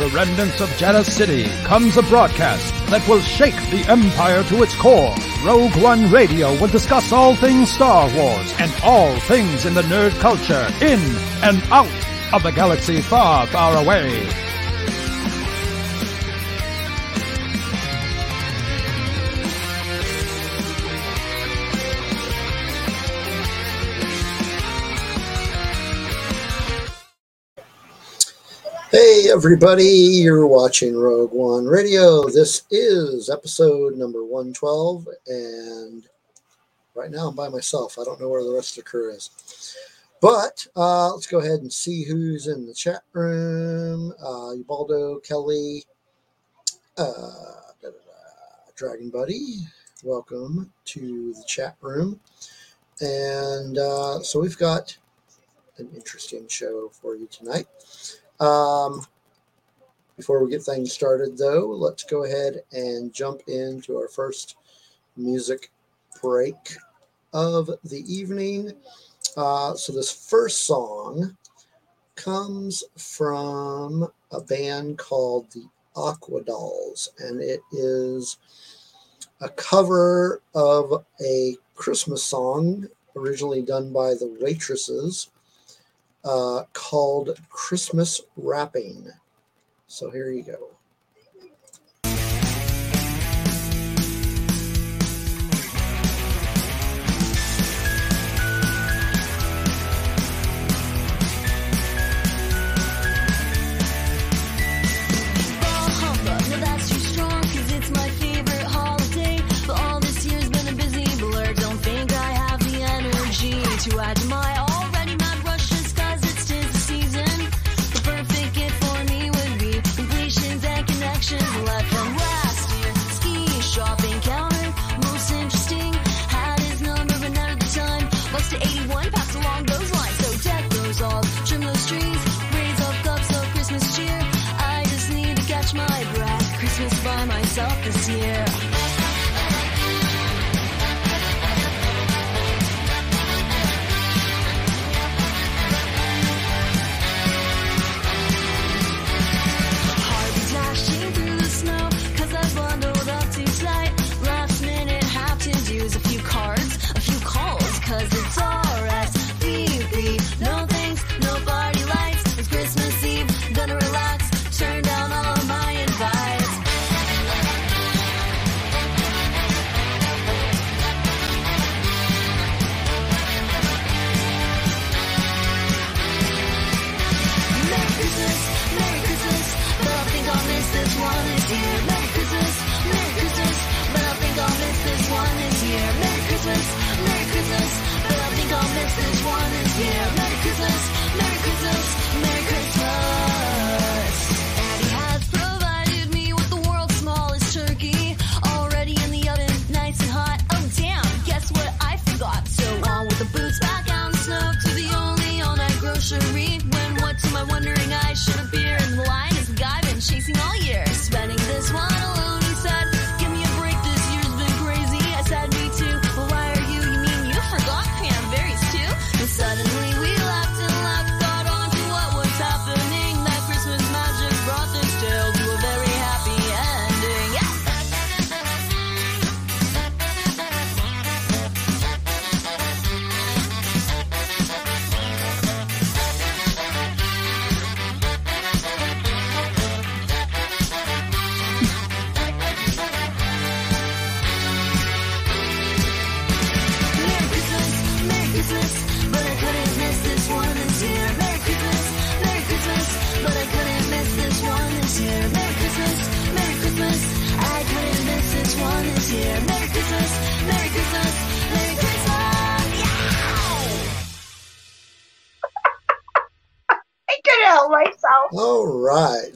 the remnants of Janus City comes a broadcast that will shake the Empire to its core. Rogue One Radio will discuss all things Star Wars and all things in the nerd culture, in and out of the galaxy far, far away. Everybody, you're watching Rogue One Radio. This is episode number 112, and right now I'm by myself. I don't know where the rest of the crew is. But uh, let's go ahead and see who's in the chat room. Uh, Ubaldo, Kelly, uh, Dragon Buddy, welcome to the chat room. And uh, so we've got an interesting show for you tonight. Um, before we get things started, though, let's go ahead and jump into our first music break of the evening. Uh, so, this first song comes from a band called the Aquadolls, and it is a cover of a Christmas song originally done by the Waitresses uh, called Christmas Wrapping. So here you go. Myself this year.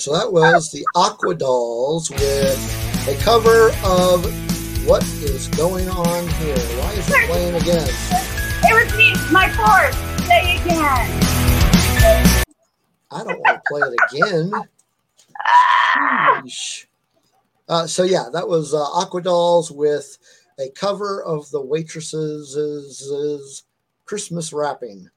So that was the Aquadolls with a cover of What is Going On Here? Why is it playing again? It was me, my fourth. Say again. I don't want to play it again. Uh, so yeah, that was uh, Aquadolls with a cover of the waitresses' Christmas wrapping.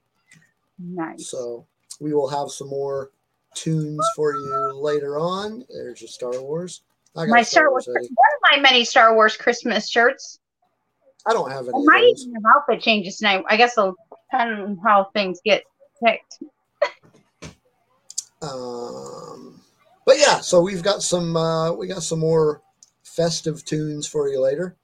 Nice. So we will have some more tunes for you later on. There's your Star Wars. I got My Star Wars, one hoodie. of my many Star Wars Christmas shirts. I don't have any. Might even have outfit changes tonight. I guess it'll depend on how things get picked. Um, but yeah, so we've got some uh, we got some more festive tunes for you later.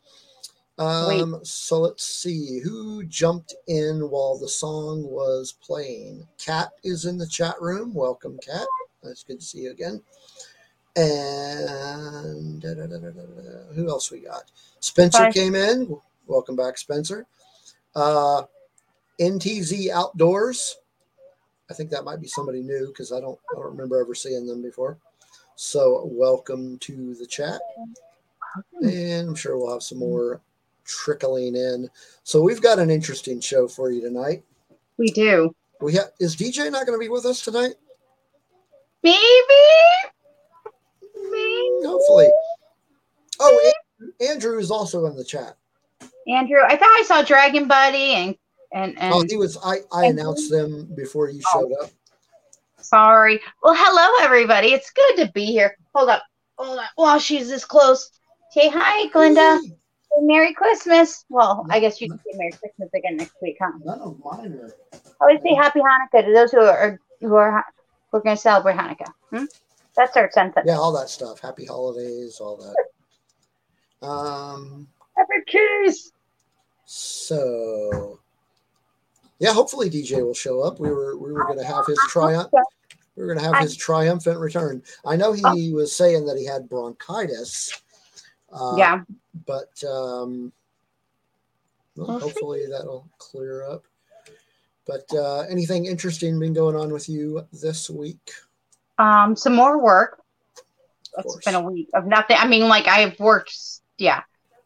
Um, so let's see who jumped in while the song was playing. Kat is in the chat room. Welcome, Kat. That's good to see you again. And da, da, da, who else we got? Spencer Hi. came in. Welcome back, Spencer. Uh, NTZ Outdoors. I think that might be somebody new because I don't I don't remember ever seeing them before. So welcome to the chat, and I'm sure we'll have some more trickling in. So we've got an interesting show for you tonight. We do. We have is DJ not going to be with us tonight? Maybe. Maybe. Hopefully. Oh, An- Andrew is also in the chat. Andrew, I thought I saw Dragon Buddy and and and Oh, he was. I I announced them before you showed up. sorry. Well, hello everybody. It's good to be here. Hold up. Hold up. While she's this close. Say hi, Glenda. Hey, Merry Christmas. Well, I guess you can say Merry Christmas again next week, huh? None of mine are. Always say Happy Hanukkah to those who are who are who are going to celebrate Hanukkah. Hmm? That's our sentence. Yeah, all that stuff. Happy holidays, all that. Um. Happy keys. So, yeah, hopefully DJ will show up. We were we were going to have his triumph. We were going to have his triumphant return. I know he was saying that he had bronchitis. Uh, Yeah. But um, well, hopefully that'll clear up. But uh, anything interesting been going on with you this week? Um, some more work. It's been a week of nothing. I mean, like I've worked, yeah,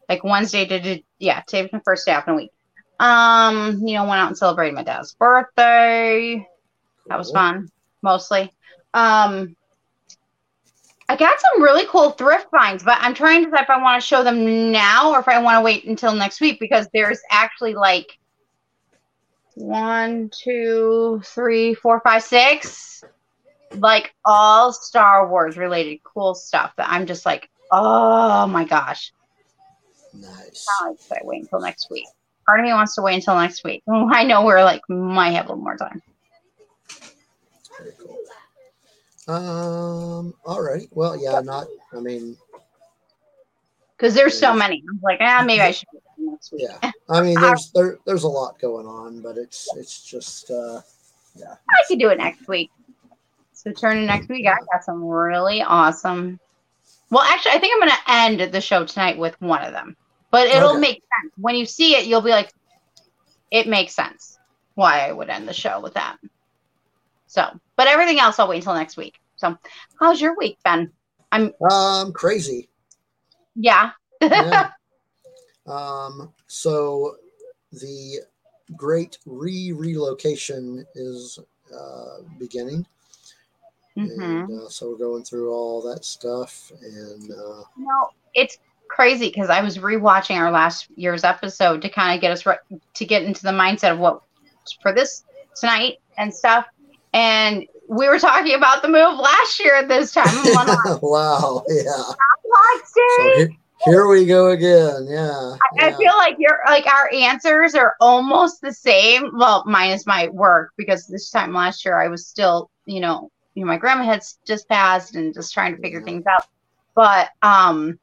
like Wednesday did it. Yeah, today's my first day off in a week. Um, you know, went out and celebrated my dad's birthday. That was fun, mostly. Um, I got some really cool thrift finds, but I'm trying to decide if I want to show them now or if I want to wait until next week because there's actually like one, two, three, four, five, six, like all Star Wars related cool stuff that I'm just like, oh my gosh. Nice. Now I wait until next week. Part of me wants to wait until next week. I know we're like might have a little more time. Very cool. Um. All right. Well, yeah. Not. I mean, Because there's so many. I'm like, ah, maybe I should next week. yeah. I mean, there's there there's a lot going on, but it's it's just uh, yeah. I could do it next week. So turn to next week. I got some really awesome. Well, actually, I think I'm going to end the show tonight with one of them, but it'll Okay. make sense when you see it. You'll be like, it makes sense why I would end the show with that. So, but everything else I'll wait until next week. So, how's your week been? I'm um. Crazy. Yeah. Yeah. um. So the great re relocation is uh, beginning. hmm And uh, so we're going through all that stuff, and uh, know, it's crazy because I was rewatching our last year's episode to kind of get us re- to get into the mindset of what for this tonight and stuff. And we were talking about the move last year at this time. Wow, yeah. "What, So here, here we go again. Yeah, I yeah. feel like you're like our answers are almost the same. Well, minus my work because this time last year I was still, you know, you know, my grandma had just passed and just trying to figure Yeah. things out. But um,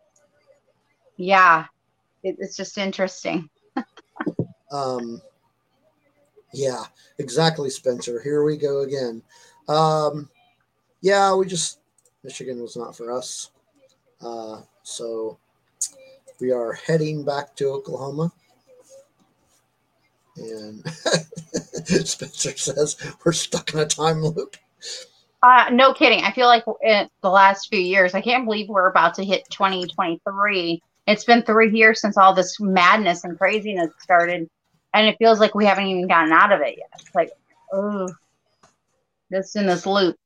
yeah, it, it's just interesting. Um, yeah, exactly, Spencer. Here we go again. Um, yeah, we just Michigan was not for us, uh, so we are heading back to Oklahoma. And Spencer says we're stuck in a time loop. Uh, no kidding. I feel like in the last few years, I can't believe we're about to hit 2023. It's been three years since all this madness and craziness started, and it feels like we haven't even gotten out of it yet. It's like, oh, this in this loop,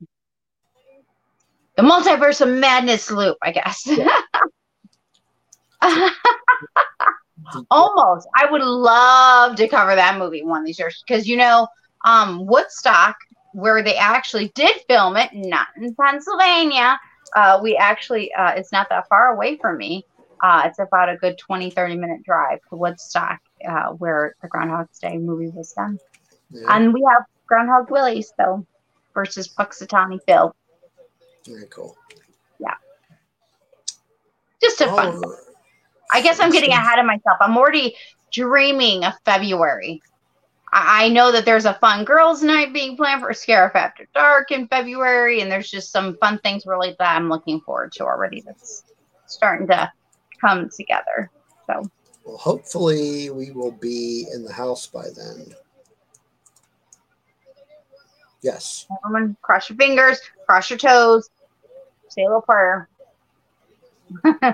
the multiverse of madness loop, I guess. Almost. I would love to cover that movie one of these years because you know, um, Woodstock, where they actually did film it, not in Pennsylvania. Uh, we actually, uh, it's not that far away from me. Uh, it's about a good 20, 30 minute drive to Woodstock, uh, where the Groundhog's Day movie was done. Yeah, And we have Groundhog Willie still versus Punxsutawney Phil. very cool. Yeah. Just a fun. Oh. I guess I'm getting ahead of myself. I'm already dreaming of February. I I know that there's a fun girls' night being planned for Scarif After Dark in February, and there's just some fun things really that I'm looking forward to already. That's starting to come together. So Well, hopefully we will be in the house by then. Yes. everyone, cross your fingers, cross your toes, say a little prayer.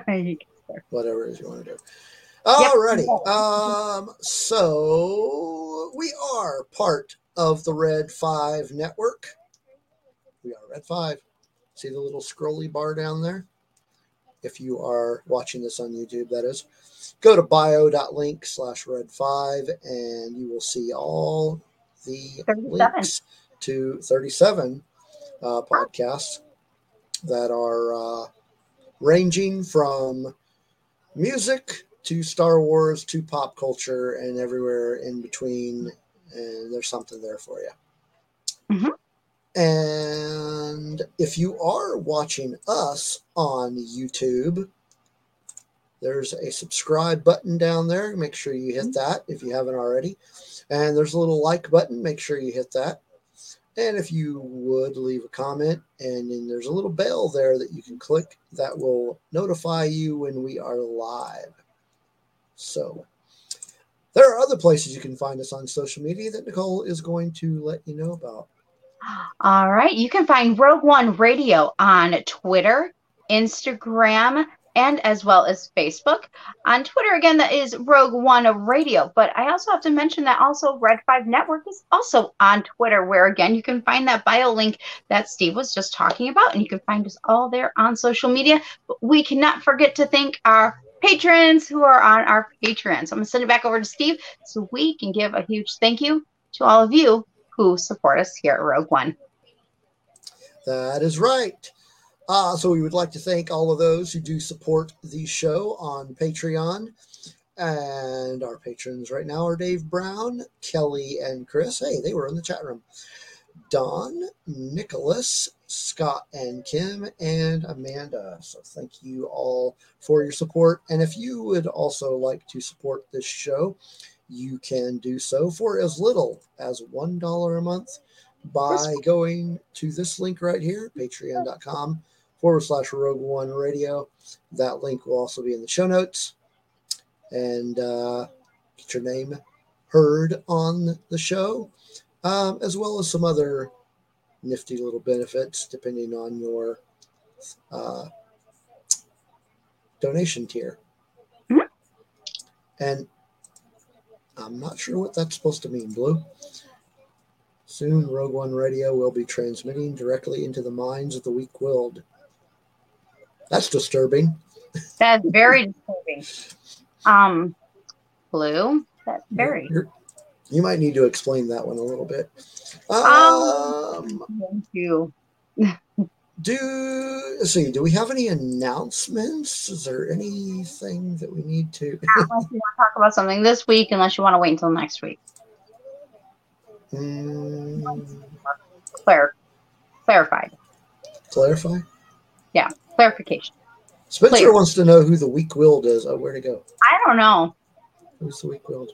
whatever it is you want to do. Alrighty. Um, so we are part of the Red Five Network. We are Red Five. See the little scrolly bar down there? If you are watching this on YouTube, that is. Go to bio.link slash red five and you will see all the links to 37 uh, podcasts that are uh, ranging from music to Star Wars to pop culture and everywhere in between. And there's something there for you. Mhm. And if you are watching us on YouTube, there's a subscribe button down there. Make sure you hit that if you haven't already. And there's a little like button. Make sure you hit that. And if you would leave a comment, and then there's a little bell there that you can click that will notify you when we are live. So there are other places you can find us on social media that Nicole is going to let you know about. All right. You can find Rogue One Radio on Twitter, Instagram, and as well as Facebook. On Twitter, again, that is Rogue One Radio. But I also have to mention that also Red 5 Network is also on Twitter, where again, you can find that bio link that Steve was just talking about. And you can find us all there on social media. But we cannot forget to thank our patrons who are on our Patreon. So I'm going to send it back over to Steve so we can give a huge thank you to all of you who support us here at Rogue One. That is right. Uh, so we would like to thank all of those who do support the show on Patreon. And our patrons right now are Dave Brown, Kelly, and Chris. Hey, they were in the chat room. Don, Nicholas, Scott, and Kim, and Amanda. So thank you all for your support. And if you would also like to support this show, you can do so for as little as $1 a month by going to this link right here, patreon.com forward slash rogue one radio. That link will also be in the show notes. And uh, get your name heard on the show, um, as well as some other nifty little benefits depending on your uh, donation tier. And I'm not sure what that's supposed to mean, Blue. Soon, Rogue One Radio will be transmitting directly into the minds of the weak willed. That's disturbing. That's very disturbing. Um, blue. That's very. You're- you might need to explain that one a little bit. Um, Um, Thank you. do let's see. Do we have any announcements? Is there anything that we need to? Unless you want to talk about something this week, unless you want to wait until next week. Mm, Clar- clarified. clarify. Clarification. Spencer Clear. wants to know who the weak willed is. Oh, where to go? I don't know. Who's the weak willed?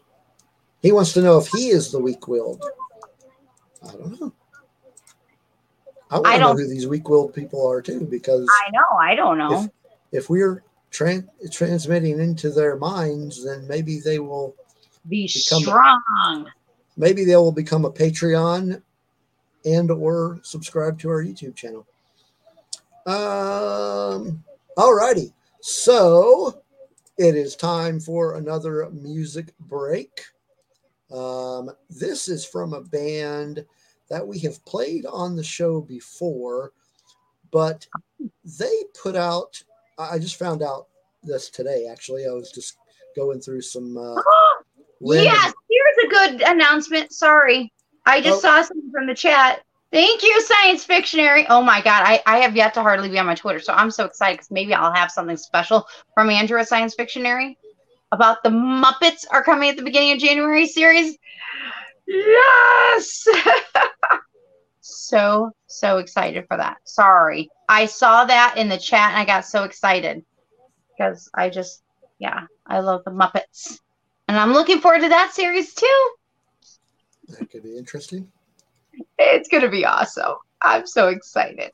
He wants to know if he is the weak willed. I don't know. I want I to know who these weak willed people are too, because I know. I don't know. if we're tran- transmitting into their minds, then maybe they will Be strong. maybe they will become a Patreon and or subscribe to our YouTube channel. Um, all righty. So it is time for another music break. Um, this is from a band that we have played on the show before, but they put out, I just found out this today, actually. I was just going through some. Uh, yes, here's a good announcement. Sorry. I just Oh. saw something from the chat. Thank you, Science Fictionary. Oh my God. I, I have yet to hardly be on my Twitter, so I'm so excited because maybe I'll have something special from Andrew Science Fictionary about the Muppets are coming at the beginning of January series. Yes. so, so excited for that. Sorry. I saw that in the chat and I got so excited because I just, yeah, I love the Muppets. And I'm looking forward to that series too. That could be interesting. It's going to be awesome. I'm so excited.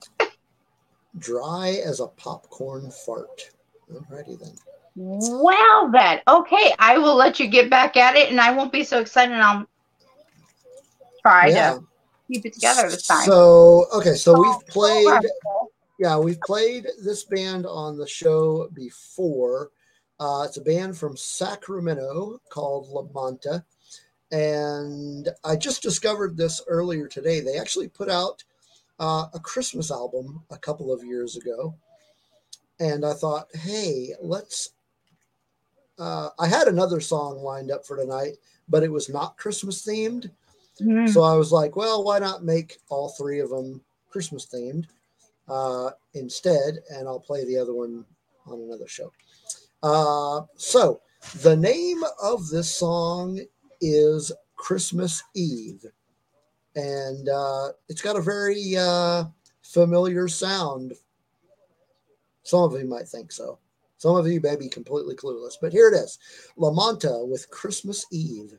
Dry as a popcorn fart. Alrighty then. Well, then, okay, I will let you get back at it and I won't be so excited I'll try yeah. to keep it together this time. So okay, so we've played. Yeah, we've played this band on the show before. Uh, it's a band from Sacramento called La Monta. And I just discovered this earlier today. They actually put out uh, a Christmas album a couple of years ago. And I thought, hey, let's. Uh, I had another song lined up for tonight, but it was not Christmas themed. Mhm. So I was like, well, why not make all three of them Christmas themed uh, instead? And I'll play the other one on another show. Uh, so the name of this song is Christmas Eve. And uh, it's got a very uh, familiar sound. Some of you might think so. Some of you may be completely clueless, but here it is La Monta with Christmas Eve.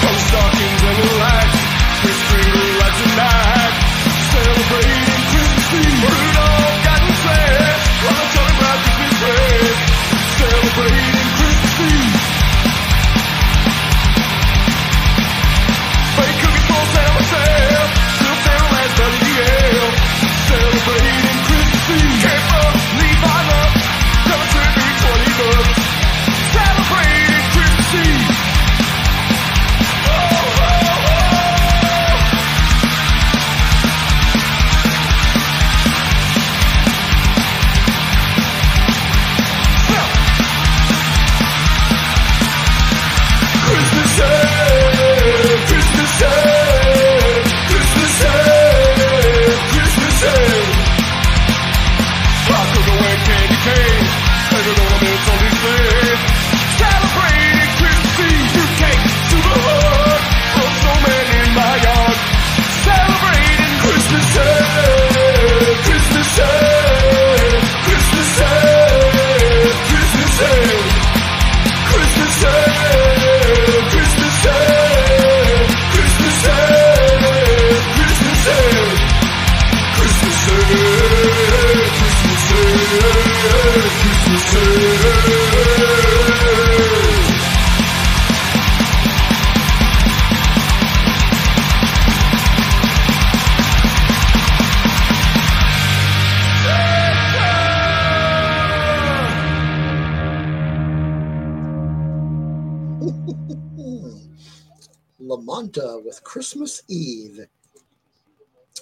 From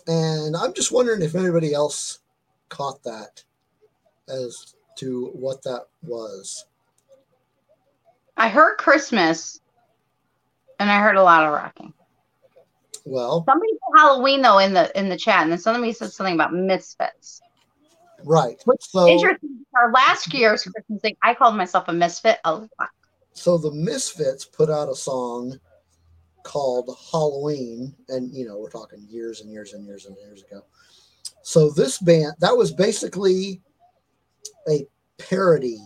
And I'm just wondering if anybody else caught that as to what that was. I heard Christmas and I heard a lot of rocking. Well, Somebody said Halloween though in the in the chat, and then somebody said something about misfits. right. Which So, Interesting. Our last year's Christmas thing, I called myself a misfit a lot. so the Misfits put out a song called Halloween, and you know we're talking years and years and years and years ago. So this band that was basically a parody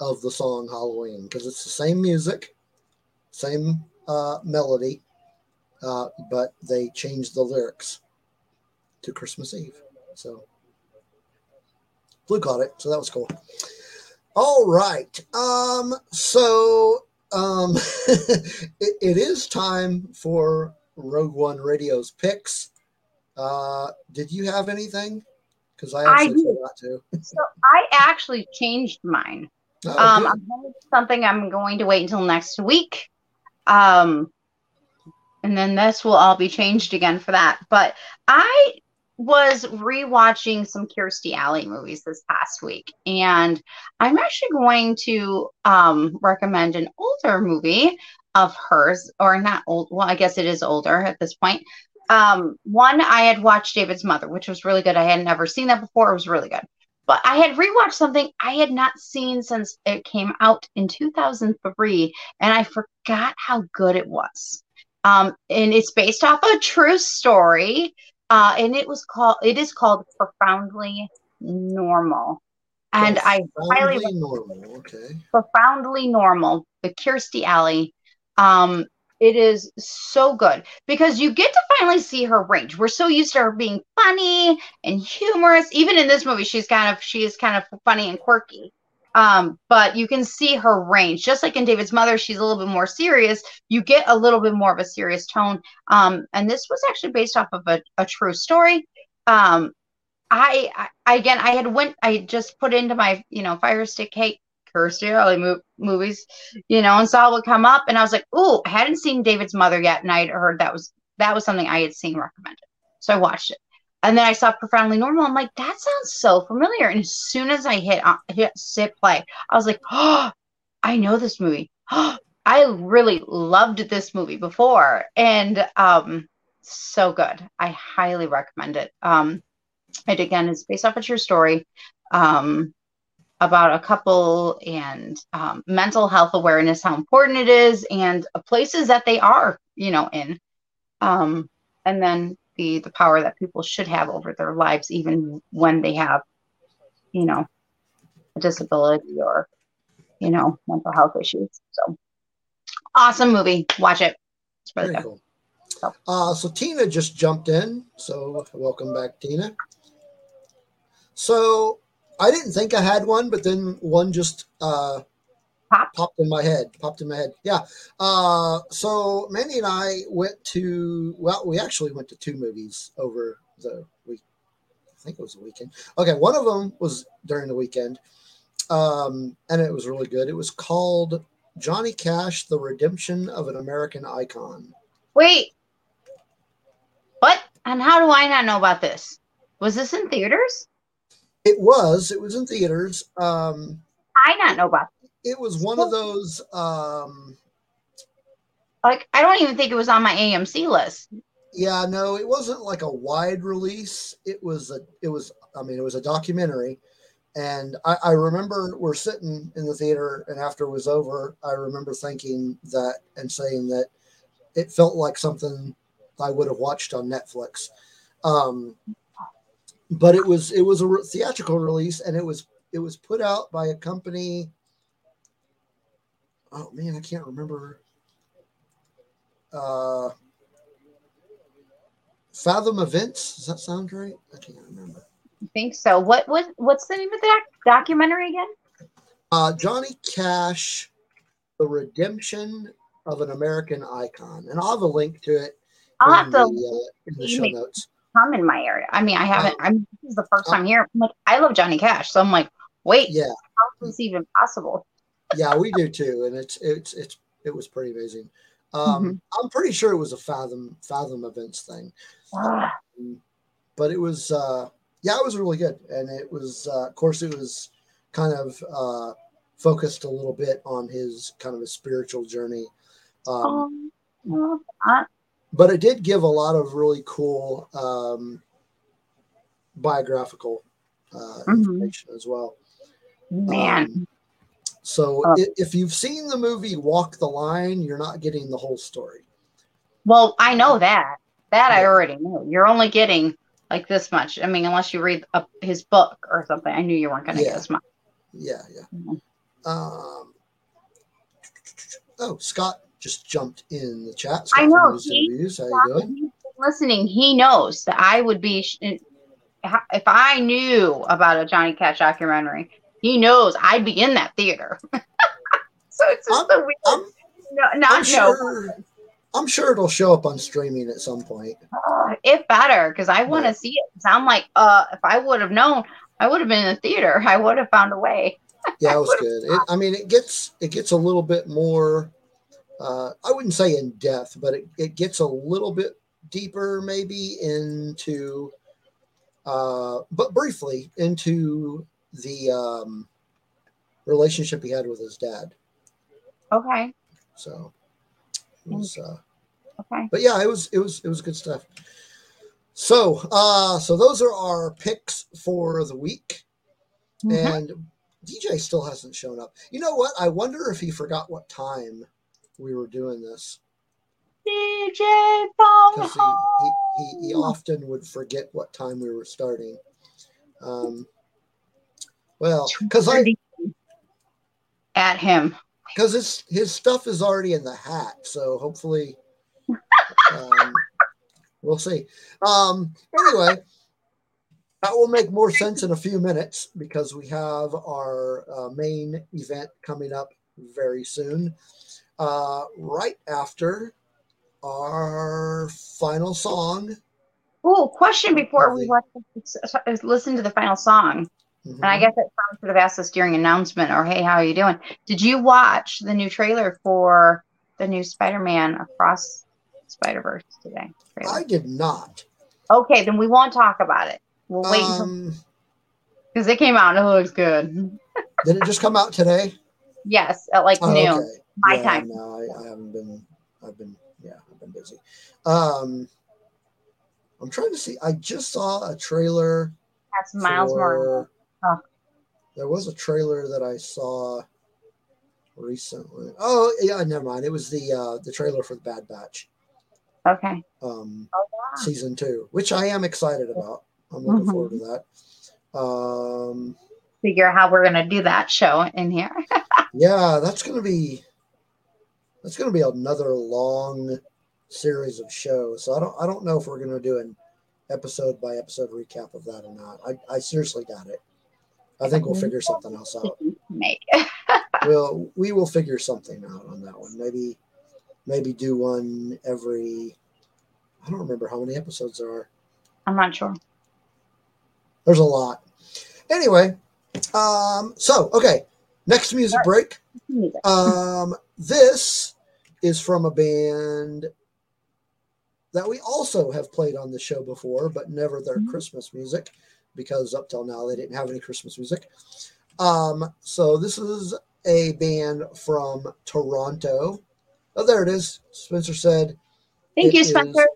of the song Halloween because it's the same music, same uh, melody, uh, but they changed the lyrics to Christmas Eve. So Blue caught it, so that was cool. All right. Um. So um, it, it is time for Rogue One Radio's picks. Uh, did you have anything? Because I I actually do. forgot to. So I actually changed mine. Oh, um. I'm going to do something I'm going to wait until next week. Um, and then this will all be changed again for that. But I was rewatching some Kirstie Alley movies this past week, and I'm actually going to um, recommend an older movie of hers, or not old. Well, I guess it is older at this point. Um, one I had watched David's Mother, which was really good. I had never seen that before. It was really good but I had rewatched something I had not seen since it came out in 2003, and I forgot how good it was. Um, and it's based off a true story, uh, and it was called it is called Profoundly Normal, and I highly Profoundly normal. Okay. profoundly normal the kirstie alley um it is so good because you get to finally see her range we're so used to her being funny and humorous even in this movie she's kind of she is kind of funny and quirky um but you can see her range. Just like in david's mother she's a little bit more serious. You get a little bit more of a serious tone. Um and this was actually based off of a, a true story. Um I, I again I had went I just put into my you know fire stick hey Kirstie Alley mo- movies you know and saw would come up and I was like oh I hadn't seen David's mother yet and I had heard that was that was something I had seen recommended. So I watched it and then I saw Profoundly Normal. I'm like that sounds so familiar. And as soon as I hit uh, hit sit play I was like oh I know this movie. Oh, I really loved this movie before. And um so good. I highly recommend it. Um it again is based off a true story um, about a couple and um, mental health awareness, how important it is, and places that they are, you know, in, um, and then the the power that people should have over their lives, even when they have, you know, a disability or, you know, mental health issues. So, awesome movie. Watch it. It's really Very good. cool. So- Uh, so Tina just jumped in. So welcome back, Tina. So I didn't think I had one, but then one just uh, Popped. popped in my head. Popped in my head. Yeah. Uh, so Mandy and I went to. Well, we actually went to two movies over the week. I think it was a weekend. Okay, one of them was during the weekend, um, and it was really good. It was called Johnny Cash: The Redemption of an American Icon. Wait. What? And how do I not know about this? Was this in theaters? It was. It was in theaters. Um, I not know about. It was one of those. Um, Like I don't even think it was on my AMC list. yeah, no, it wasn't like a wide release. It was a. It was. I mean, it was a documentary, and I, I remember we're sitting in the theater, and after it was over, I remember thinking that and saying that it felt like something I would have watched on Netflix. Um, but it was it was a theatrical release, and it was it was put out by a company. Oh man, I can't remember. Uh, Fathom Events. Does that sound right? I can't remember. I think so. What was what's the name of the doc- documentary again? Uh, Johnny Cash, The Redemption of an American Icon, and I'll have a link to it. I'll in have to uh, in the show notes. come in my area. I mean, I haven't. I'm this is the first time here. I'm like, I love Johnny Cash, so I'm like, wait, Yeah, how is this even possible? Yeah, we do too, and it's it's it's it was pretty amazing. Um, I'm pretty sure it was a Fathom Fathom Events thing. Ah, but it was uh yeah it was really good and it was uh, of course it was kind of uh focused a little bit on his kind of a spiritual journey um, um, but it did give a lot of really cool um biographical uh Mhm. information as well man, Um, so Oh. if you've seen the movie walk the line you're not getting the whole story well, I know that. That I already knew. You're only getting like this much. I mean, unless you read up his book or something. I knew you weren't going to Yeah. get as much. yeah yeah Mhm. um oh scott just jumped in the chat Scott I know, News and see? Reviews. how you doing he's listening, he knows that I would be. sh- If I knew about a Johnny Cash documentary, he knows I'd be in that theater. so it's just I'm- a weird. I'm no, I'm not no. sure. I'm sure it'll show up on streaming at some point. Uh, if better, because I want to see it. I'm like, uh, if I would have known, I would have been in the theater. I would have found a way. Yeah, it was good. It, I mean, it gets it gets a little bit more. Uh, I wouldn't say in depth, but it, it gets a little bit deeper, maybe into, uh, but briefly into the um, relationship he had with his dad. Okay, So, it was, uh, okay. but yeah, it was it was it was good stuff. So, uh, so those are our picks for the week. Mhm. And DJ still hasn't shown up. You know what? I wonder if he forgot what time we were doing this DJ because he, he, he, he often would forget what time we were starting. Um, well, because I at him. because his his stuff is already in the hat, so hopefully, um, we'll see. Um, anyway, that will make more sense in a few minutes because we have our uh, main event coming up very soon, uh, right after our final song. Oh, question before we watch, listen to the final song. Mhm. And I guess I probably should have asked this during announcement or hey, how are you doing? Did you watch the new trailer for the new Spider-Man Across Spider-Verse today? Trailer? I did not. Okay, then we won't talk about it. We'll wait until Um, because it came out and it looks good. did it just come out today? Yes, at like Oh, noon. okay. my yeah, time. No, I, I haven't been. I've been. Yeah, I've been busy. Um, I'm trying to see. I just saw a trailer. That's Miles Morales. There was a trailer that I saw recently. Oh yeah, never mind. It was the uh, the trailer for the Bad Batch Okay. um, Oh, wow. season two, which I am excited about. I'm looking Mhm. forward to that. Um, Figure out how we're gonna do that show in here. yeah, that's gonna be that's gonna be another long series of shows. So I don't I don't know if we're gonna do an episode by episode recap of that or not. I, I seriously doubt it. I think we'll figure something else out. Make. We'll we will figure something out on that one. Maybe maybe do one every I don't remember how many episodes there are. I'm not sure. There's a lot. Anyway, um, so okay, next music break. Um, this is from a band that we also have played on the show before, but never their Mhm. Christmas music because up till now they didn't have any Christmas music. Um, so this is a band from Toronto. Oh, there it is. Spencer said Thank you, Spencer.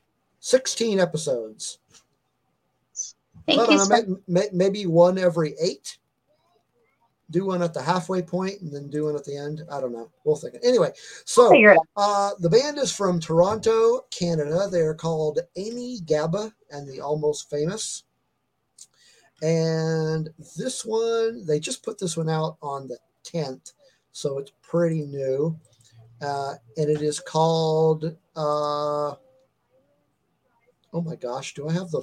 16 episodes. Thank you, know, Spencer. may- may- maybe one every eight. Do one at the halfway point and then do one at the end. I don't know. We'll think. Anyway, so Figure it out. uh, the band is from Toronto, Canada. They're called Amy Gabba and the Almost Famous. And this one, they just put this one out on the 10th, so it's pretty new. Uh, and it is called, uh, oh my gosh, do I have the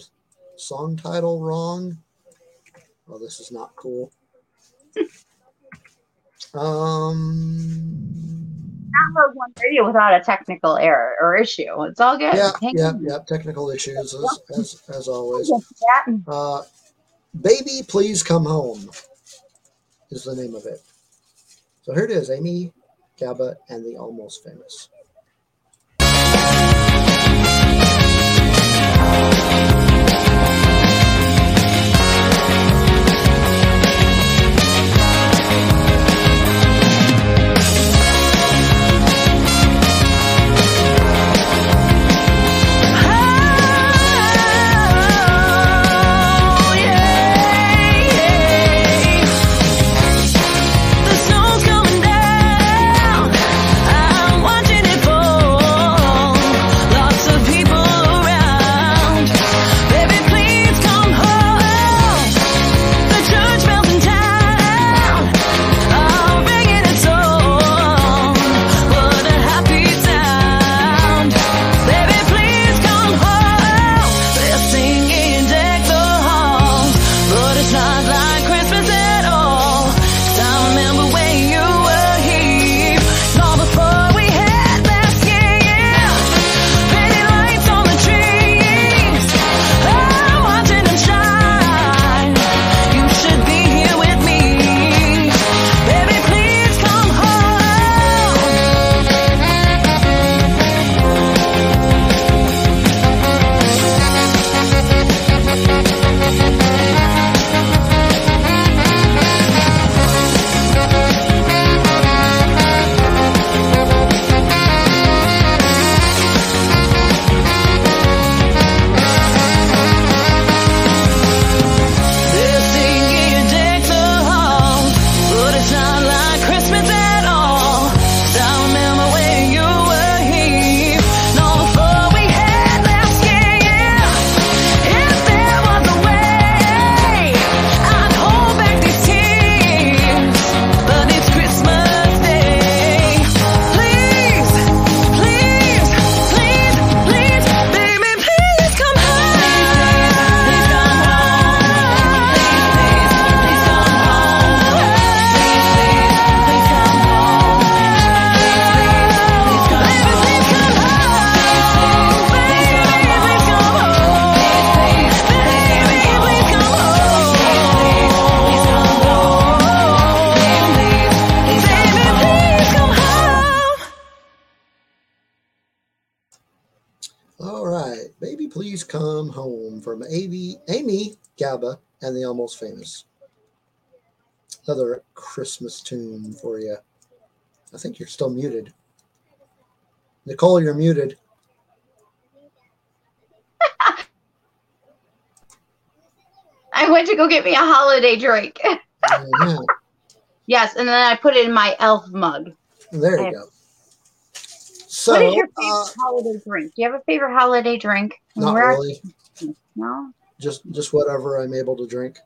song title wrong? Oh, this is not cool. Um, Rogue One Radio without a technical error or issue. It's all good. yeah, Hang yeah, on. yeah. Technical issues as as, as always. We'll get to that. Uh, Baby, please come home is the name of it. So here it is, Amy Gabba and the Almost Famous. Famous. Another Christmas tune for you. I think you're still muted. Nicole, you're muted. I went to go get me a holiday drink. Yeah, yes, and then I put it in my elf mug. there you go. So, what is your favorite uh, holiday drink? Do you have a favorite holiday drink? not We're- really. No. Just just whatever I'm able to drink.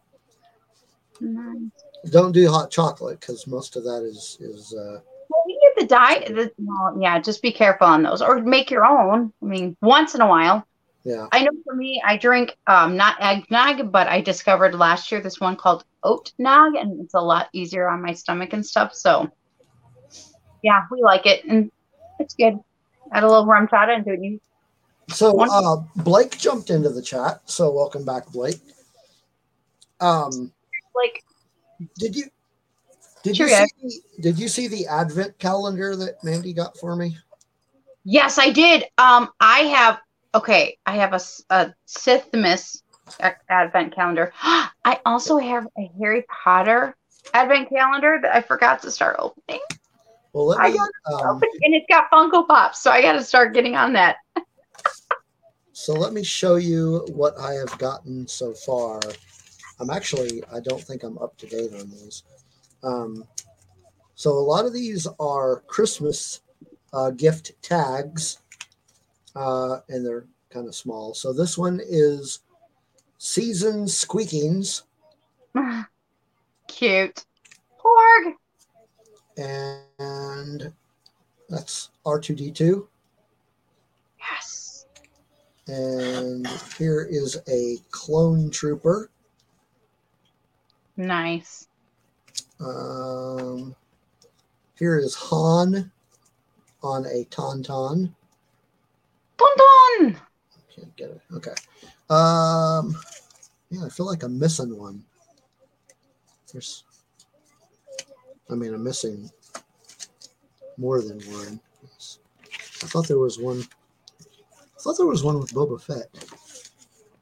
No. Don't do hot chocolate because most of that is is uh, Well, you get the diet. The, well, yeah, just be careful on those, or make your own. I mean, once in a while. yeah. I know for me, I drink um, not eggnog, but I discovered last year this one called oat nog, and it's a lot easier on my stomach and stuff. So, yeah, we like it, and it's good. Add a little RumChata into it. You So uh, Blake jumped into the chat. So welcome back, Blake. Um, like did you did you see did you see the advent calendar that Mandy got for me? Yes, I did. Um, I have okay. I have a, a Sithmas advent calendar. I also have a Harry Potter advent calendar that I forgot to start opening. Well, let I me. got Um, Open- and it's got Funko Pops, so I got to start getting on that. so let me show you what I have gotten so far. I'm actually I don't think I'm up to date on these. Um, so a lot of these are Christmas uh, gift tags, uh, and they're kind of small. So this one is season squeakings, Cute. Porg. and that's R2D2. Yes. And here is a clone trooper. Nice. Um, here is Han on a tauntaun. Dun dun. Can't get it. Okay. Um, yeah, I feel like I'm missing one. There's, I mean, I'm missing more than one. I thought there was one. I thought there was one with Boba Fett.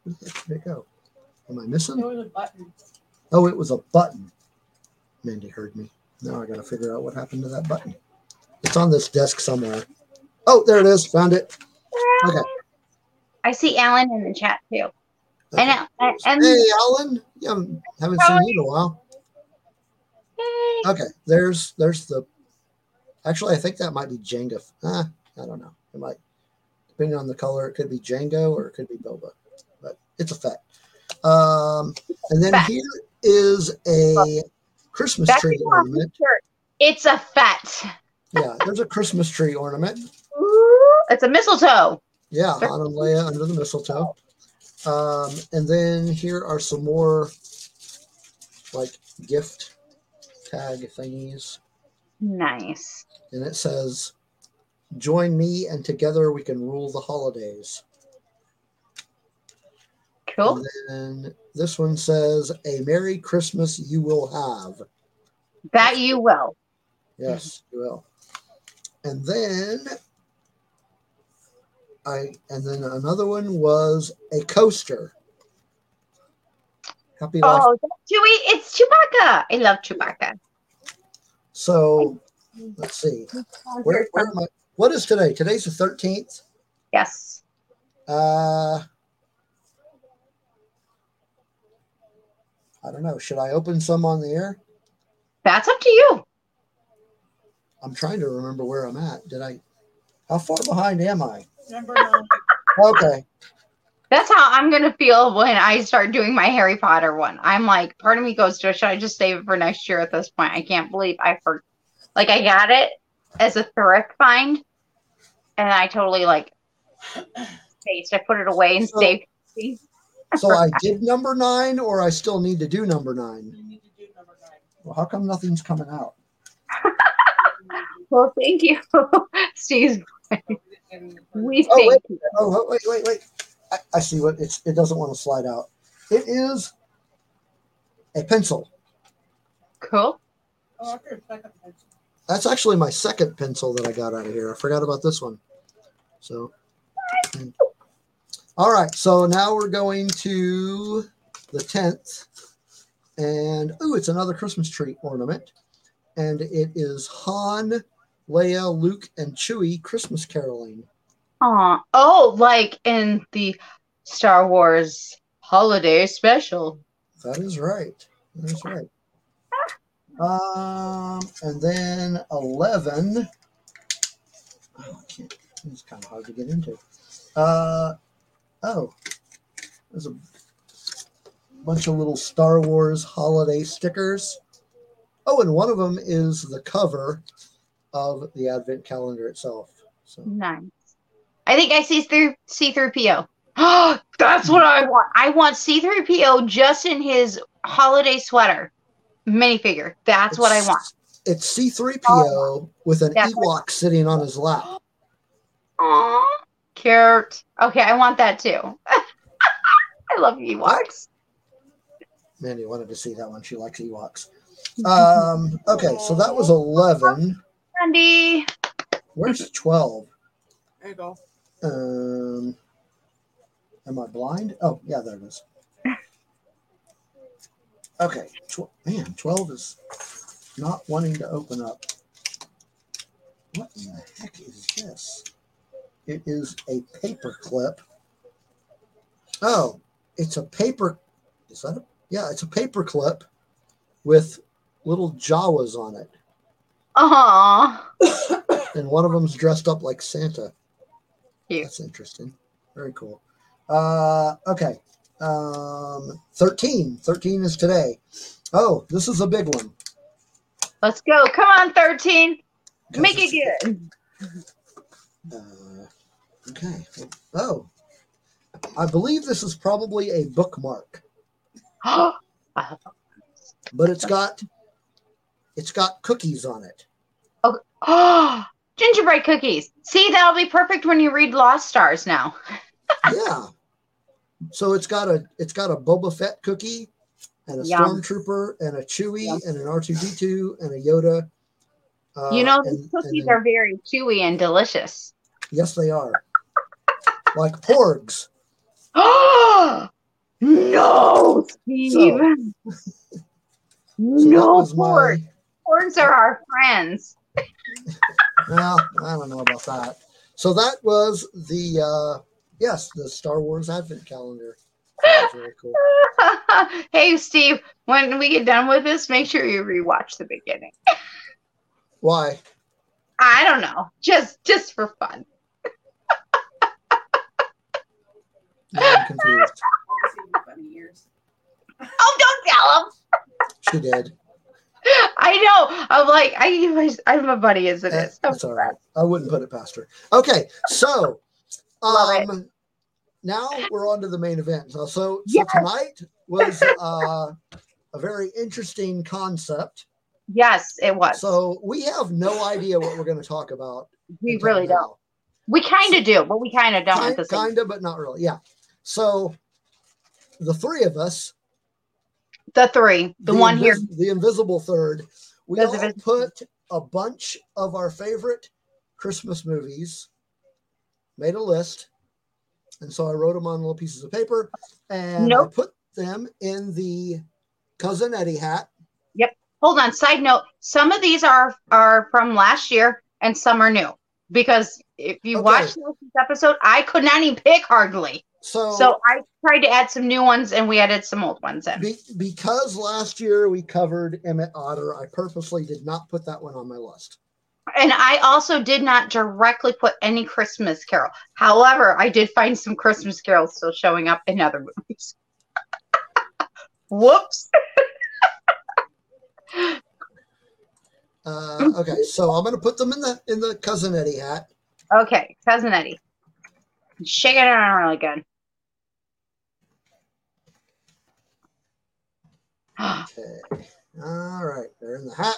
Where the did it go? Am I missing? There was a button. Oh, it was a button. Mandy heard me. Now I got to figure out what happened to that button. It's on this desk somewhere. Oh, there it is. Found it. Okay. I see Alan in the chat too. And, uh, and Hey, Alan. Yeah, haven't How seen you in a while. Hey. Okay, there's there's the. Actually, I think that might be Jenga. Ah, I don't know. It might, depending on the color, it could be Jango or it could be Boba, but it's a fact. Um, and then Fett. here is a Christmas tree ornament. It's a fet. Yeah, there's a Christmas tree ornament. Ooh, it's a mistletoe. Yeah, and Leia under the mistletoe. Um, and then here are some more like gift tag thingies. Nice. And it says, Join me and together we can rule the holidays. Cool. And then this one says, A Merry Christmas you will have. That you will. Yes, you will. And then I and then another one was a coaster. Happy life. Oh, Chewie. It's Chewbacca. I love Chewbacca. So let's see. Where, where am I? What is today? Today's the 13th. Yes. Uh I don't know. Should I open some on the air? That's up to you. I'm trying to remember where I'm at. Did I how far behind am I? Number nine. Okay. That's how I'm gonna feel when I start doing my Harry Potter one. I'm like, part of me goes to, should I just save it for next year? At this point, I can't believe I for, like, I got it as a thrift find, and I totally like spaced. I put it away and So- saved. So I did number nine or I still need to do number nine? You need to do number nine. Well, how come nothing's coming out? Well, thank you, Steve. And We Oh, thank wait. you. Oh, wait, wait, wait. I, I see what it's it doesn't want to slide out. It is a pencil. Cool. oh, after a second pencil. That's actually my second pencil that I got out of here. I forgot about this one. So All right, so now we're going to the 10th. And oh, it's another Christmas tree ornament. And it is Han, Leia, Luke, and Chewie Christmas caroling. Aw. Oh, like in the Star Wars holiday special. That is right. That is right. Um, and then 11. Oh, I can't. It's kind of hard to get into. Uh, oh, there's a bunch of little Star Wars holiday stickers. Oh, and one of them is the cover of the Advent calendar itself. So Nice. I think I see through C through PO. That's what I want. I want C3PO just in his holiday sweater minifigure. That's what I want. It's C3PO with an Ewok sitting on his lap. Aw, cute. Okay, I want that too. I love Ewoks. Mandy wanted to see that one. She likes Ewoks. Um, okay, so that was 11. Andy. Where's 12? There you go. Um, am I blind? Oh, yeah, there it is. Okay, tw- man, 12 is not wanting to open up. What in the heck is this? It is a paper clip. Oh, it's a paper. Is that a? Yeah, it's a paper clip with little Jawas on it, Aw. and one of them's dressed up like Santa. Cute. That's interesting. Very cool. Uh, okay. Um, 13. 13 is today. Oh, this is a big one. Let's go. Come on, 13. Make it good. Uh, okay. Oh, I believe this is probably a bookmark, but it's got it's got cookies on it. Oh, gingerbread cookies. See, that'll be perfect when you read Lost Stars now. Yeah. So it's got a it's got a Boba Fett cookie and a Yum. stormtrooper and a Chewie Yum. and an R two D two and a Yoda. Uh, you know, and- these cookies and are very chewy and delicious. Yes, they are. Like porgs. Oh, no, Steve. So- So that no, my- porgs. Porgs are our friends. Well, I don't know about that. So that was the uh yes, the Star Wars Advent calendar. Really cool. hey, Steve, when we get done with this, make sure you rewatch the beginning. Why? I don't know, just just for fun. Now I'm confused. I'll see you funny ears. Oh, don't tell him. She did. I know. I'm like, I, I'm a buddy as it Eh, is. That's all right. I wouldn't put it past her. Okay, so um now we're on to the main event. So so, so Yes. tonight was uh a very interesting concept. Yes, it was. So we have no idea what we're going to talk about. we really don't. We kind of do, but we kind of don't Kind, kind of, but not really. Yeah. So the three of us, The three, the, one here. the invisible third, we all invis- put a bunch of our favorite Christmas movies, made a list, and so I wrote them on little pieces of paper, and Nope. I put them in the cousin Eddie hat. Yep. Hold on. Side note: some of these are are from last year, and some are new. Because if you Okay. watch this episode, I could not even pick hardly. So, So I tried to add some new ones, and we added some old ones in. be, because last year we covered Emmett Otter, I purposely did not put that one on my list. And I also did not directly put any Christmas Carol. However, I did find some Christmas carols still showing up in other movies. Whoops. Uh, okay, so I'm going to put them in the in the cousin Eddie hat. Okay, cousin Eddie. Shake it around really good. Okay. All right, they're in the hat.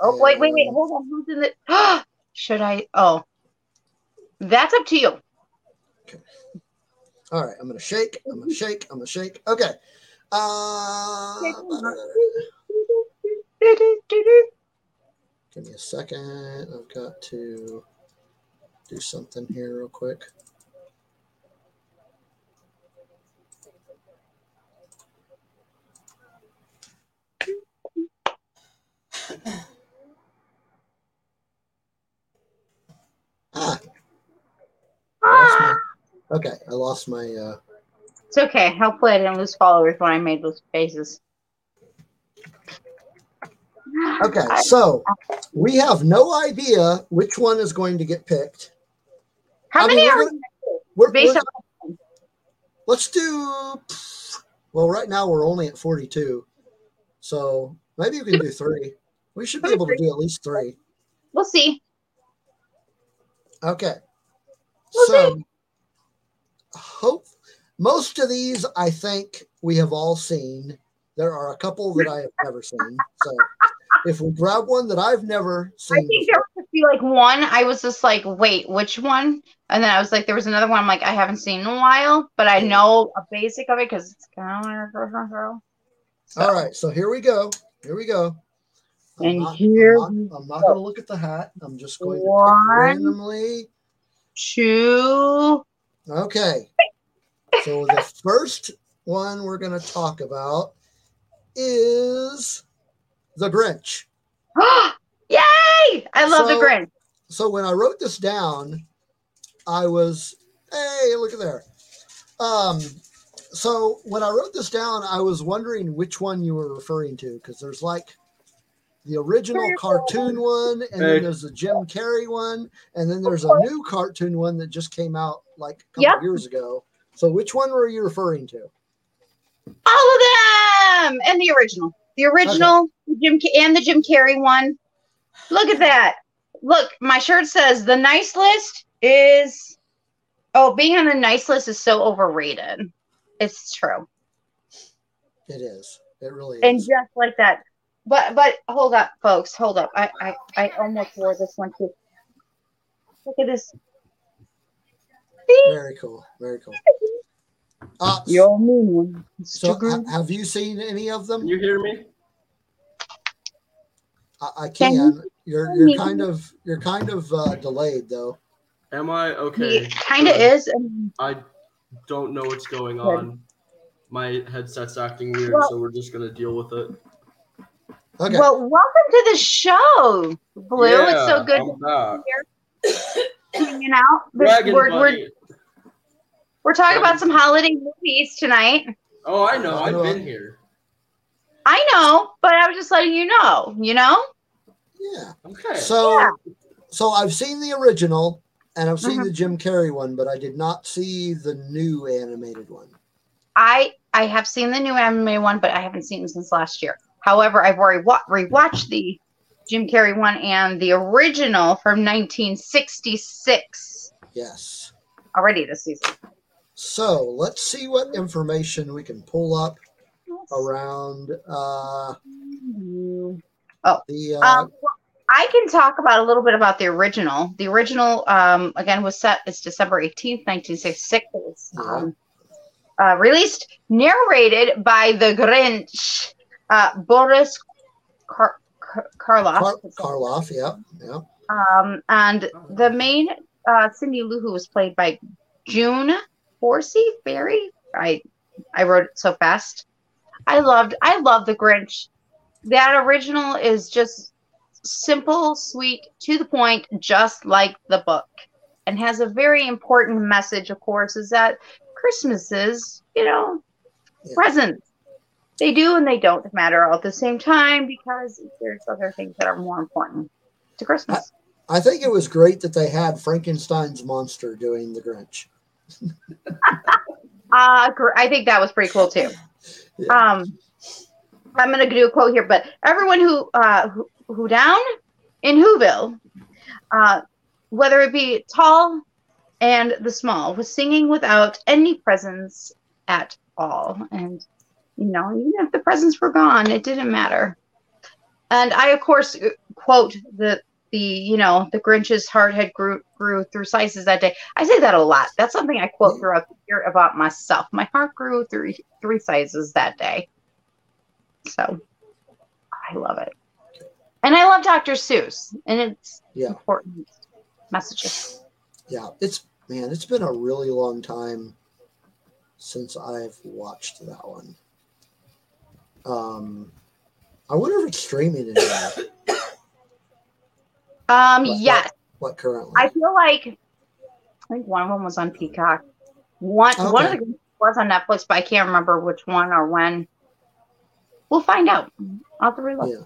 Oh wait, wait, wait. Hold on. Who's in the? Should I? Oh, that's up to you. Okay. All right, I'm gonna shake. I'm gonna shake. I'm gonna shake. Okay. Uh, give me a second. I've got to do something here real quick. ah. I my, okay, I lost my. Uh, it's okay. I'll play it and lose followers when I made those faces. Okay, so we have no idea which one is going to get picked. How I mean, many we're We're, based we're- on? let's do. Well, right now we're only at forty-two, so maybe we can do three. We should be able to do at least three. We'll see. Okay. We'll So, hope most of these I think we have all seen. There are a couple that I have never seen. So, if we grab one that I've never I seen, think there be like one. I was just like, wait, which one? And then I was like, there was another one. I'm like, I haven't seen in a while, but I know a basic of it because it's kind of girl, girl. So, all right. So here we go. Here we go. I'm And not, here I'm not, I'm not going to look at the hat. I'm just going to One. randomly. Two. Okay. So the first one we're going to talk about is the Grinch. Yay! I love So- the grin. So when I wrote this down, I was, hey, look at there. Um, so when I wrote this down, I was wondering which one you were referring to because there's like the original cartoon one, and Hey. then there's the Jim Carrey one, and then there's a new cartoon one that just came out like a couple Yep. years ago. So which one were you referring to? All of them, and the original, the original Jim and the Jim Carrey one. Look at that. Look, my shirt says the nice list is. Oh, being on the nice list is so overrated. It's true, It is. It really is. and just like that. But but hold up, folks. Hold up. I I I almost wore this one too. Look at this. Very cool. Very cool. Uh, Your mean one. so ha- have you seen any of them? Can you hear me? I, I Can you can. You're you're me? kind of you're kind of uh, delayed though. Am I okay? He kind of is. I don't know what's going on. My headset's acting weird, Well- so we're just gonna deal with it. Okay. Well, welcome to the show, Blue. it's so good I'm back. hanging out. This- Dragon we're, we're, we're talking about some holiday movies tonight. Oh, I know. I I've been here. I know, but I was just letting you know, you know? yeah. Okay. So Yeah. so I've seen the original and I've seen Mhm. the Jim Carrey one, but I did not see the new animated one. I I have seen the new anime one, but I haven't seen it since last year. However, I've already wa- rewatched the Jim Carrey one and the original from 1966 Yes. already this season. So let's see what information we can pull up around uh, oh, the. Uh, Um, I can talk about a little bit about the original. The original, um, again, was set. It's December eighteenth, nineteen sixty-six. It was um, uh, released, narrated by the Grinch, uh, Boris Kar- Kar- Karloff, Kar- Karloff, yeah, yeah. um, and the main uh, Cindy Lou Who was played by June Horsey Berry. I I wrote it so fast. I loved I love the Grinch. That original is just simple, sweet, to the point, just like the book, and has a very important message. Of course, is that Christmas is you know Yeah. presents. They do and they don't matter all at the same time because there's other things that are more important to Christmas. I think it was great that they had Frankenstein's monster doing the Grinch. Uh, I think that was pretty cool too. Yeah. Um, I'm gonna do a quote here, but everyone who uh who, who down in Whoville, uh, whether it be tall and the small, was singing without any presents at all, and you know, even if the presents were gone, it didn't matter. And I, of course, quote the the you know the Grinch's heart had grew grew through slices that day. I say that a lot. That's something I quote throughout the year about myself. My heart grew through three sizes that day. So I love it. And I love Dr. Seuss and it's Yeah. important messages. Yeah, it's man, it's been a really long time since I've watched that one. Um, I wonder if it's streaming anywhere. Um What- yes. What currently? I feel like I think one of them was on Peacock. One one of Okay. the was on Netflix, but I can't remember which one or when. We'll find out. I'll have to relook. Yeah.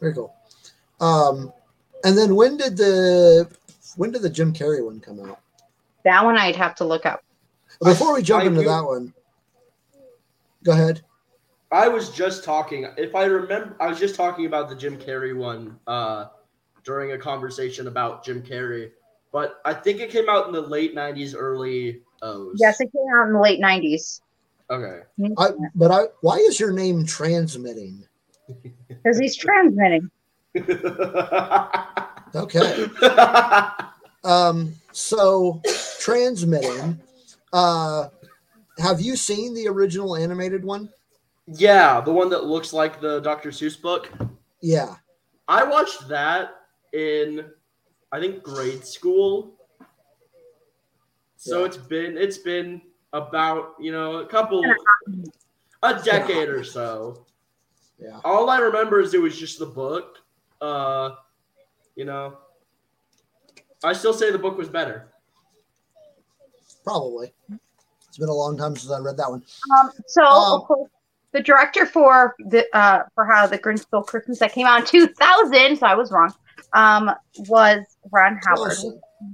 Very cool. Um, and then when did the when did the Jim Carrey one come out? That one I'd have to look up. Before we jump I into do- that one, go ahead. I was just talking. If I remember, I was just talking about the Jim Carrey one uh, during a conversation about Jim Carrey. But I think it came out in the late '90s, early O's. Yes, it came out in the late nineties. Okay. I, but I, why is your name transmitting? Because he's transmitting. Okay. Um, so transmitting. Uh, have you seen the original animated one? yeah, the one that looks like the Dr. Seuss book. Yeah. I watched that in, I think, grade school. So Yeah. it's been it's been about you know a couple, a decade or so. Yeah. All I remember is it was just the book. Uh, you know, I still say the book was better. Probably. It's been a long time since I read that one. Um, so Um, of course, the director for the uh, for how the Grinch Stole Christmas that came out in 2000, so I was wrong. Um, was Ron Howard. Close,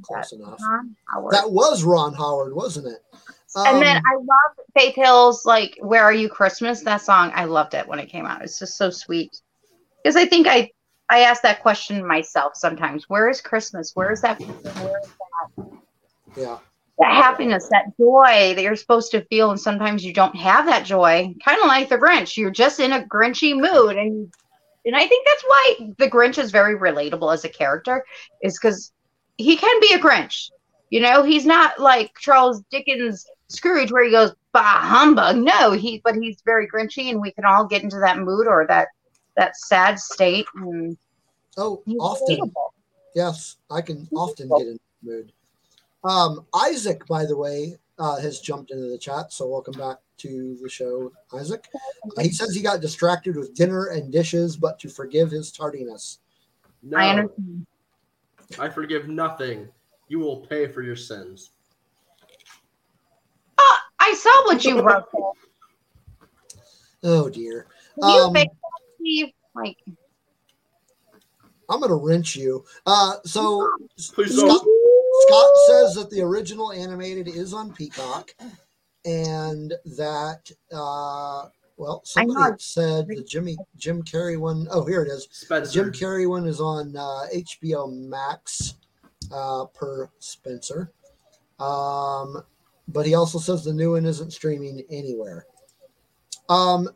close enough. Ron Howard. That was Ron Howard, wasn't it? and then Um, I love Faith Hill's like "Where Are You Christmas." That song, I loved it when it came out. It's just so sweet. Because I think I I ask that question myself sometimes. Where is Christmas? Where is that? Where is yeah. that happiness, that joy that you're supposed to feel, and sometimes you don't have that joy. Kind of like the Grinch, you're just in a Grinchy mood, and and I think that's why the Grinch is very relatable as a character, is because he can be a Grinch. You know, he's not like Charles Dickens Scrooge, where he goes bah humbug. No, he but he's very Grinchy, and we can all get into that mood or that that sad state. And Oh, often. relatable. Yes, I can often get in mood. Um, Isaac, by the way, uh, has jumped into the chat. So welcome back to the show, Isaac. Uh, he says he got distracted with dinner and dishes, but to forgive his tardiness. No, I I, forgive nothing. You will pay for your sins. Oh, I saw what you wrote. Oh dear. Can you Um, fix that, Like, I'm gonna wrench you. Uh, so Please Scott, don't. Scott says that the original animated is on Peacock, and that uh, well, somebody said the Jimmy Jim Carrey one oh here it is. The Spencer. Jim Carrey one is on uh, HBO Max uh, per Spencer. Um, but he also says the new one isn't streaming anywhere. Um,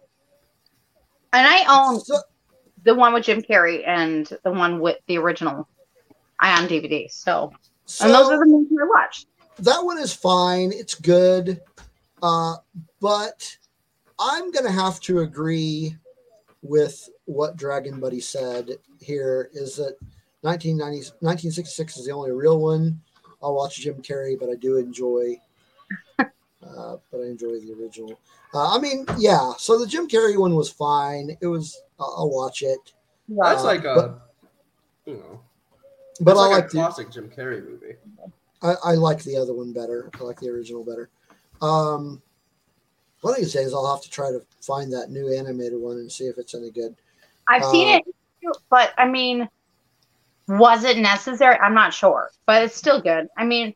and I own so, the one with Jim Carrey and the one with the original. I on DVD. So, so and those are the movies I watched. that one is fine. It's good. Uh, but I'm going to have to agree with what Dragon Buddy said here is that 1990, 1966 is the only real one. I'll watch Jim Carrey, but I do enjoy, uh, but I enjoy the original. Uh, I mean, yeah. So the Jim Carrey one was fine. It was. I'll I'll watch it, That's uh, like a, but- you know, but that's I like, like a the classic Jim Carrey movie. I, I like the other one better. I like the original better. Um, one of these days, I'll have to try to find that new animated one and see if it's any good. I've seen Uh, it, but I mean, was it necessary? I'm not sure, but it's still good. I mean,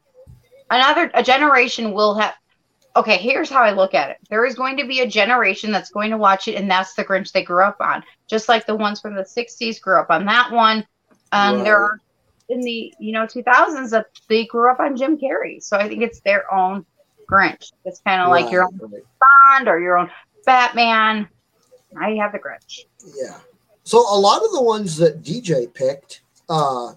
another a generation will have. Okay, here's how I look at it. There is going to be a generation that's going to watch it, and that's the Grinch they grew up on. Just like the ones from the '60s grew up on that one, and there Right. are in the you know 2000s that they grew up on Jim Carrey. So I think it's their own Grinch. It's kind of like your own Right, right. Bond or your own Batman. Now you have the Grinch. Yeah. So a lot of the ones that DJ picked, uh,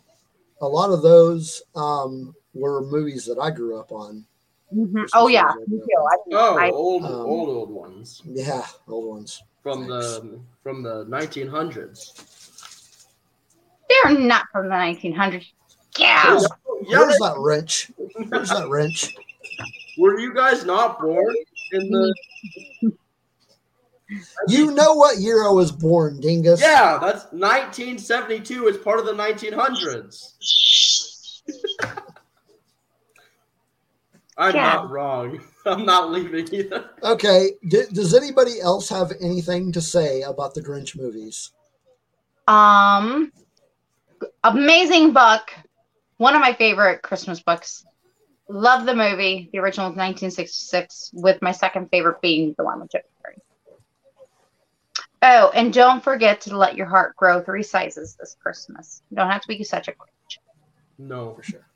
a lot of those um, were movies that I grew up on. Mhm. Oh yeah, I me too. I, Oh, I, old, Um, old, old ones Yeah, old ones. from the from the 1900s. They're not from the 1900s. Yeah. Yeah, Where's that wrench? Where's that wrench? were you guys not born in the? You know what year I was born, Dingus? Yeah, that's 1972. It's part of the 1900s. I'm Yeah. not wrong. I'm not leaving either. Okay. D- does anybody else have anything to say about the Grinch movies? Um, amazing book. One of my favorite Christmas books. Love the movie. The original was 1966, with my second favorite being the one with Jim Carrey. Oh, and don't forget to let your heart grow three sizes this Christmas. You don't have to be such a Grinch. No, For sure.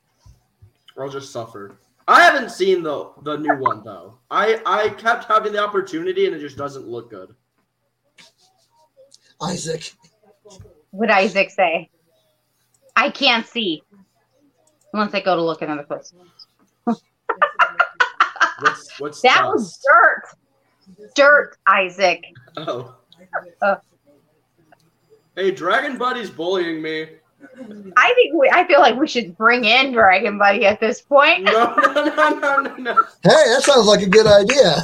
I'll just suffer. I haven't seen the the new one though. I I kept having the opportunity and it just doesn't look good. Isaac. Would Isaac say? I can't see unless I go to look at another place. What's what's That dust? was dirt. Dirt, Isaac. Oh. Uh. Hey, Dragon Buddy's bullying me. I think we, I feel like we should bring in Dragon Buddy at this point. No, no, no, no, no, no. Hey, that sounds like a good idea.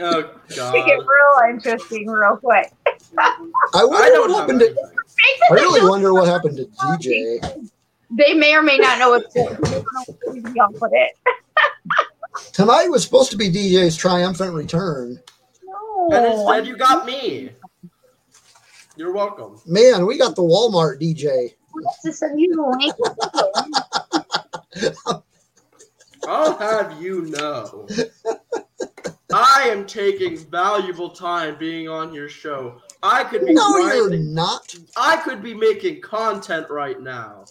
Oh God! Make it real interesting, real quick. I I wonder don't what know. happened to. Anything. I really wonder what happened to DJ. They may or may not know what's going on with it. Tonight was supposed to be DJ's triumphant return. No. And instead, you got me. You're welcome. Man, we got the Walmart DJ. What's this unusual link? I'll have you know. I am taking valuable time being on your show. I could be No, you're not. I could be making content right now.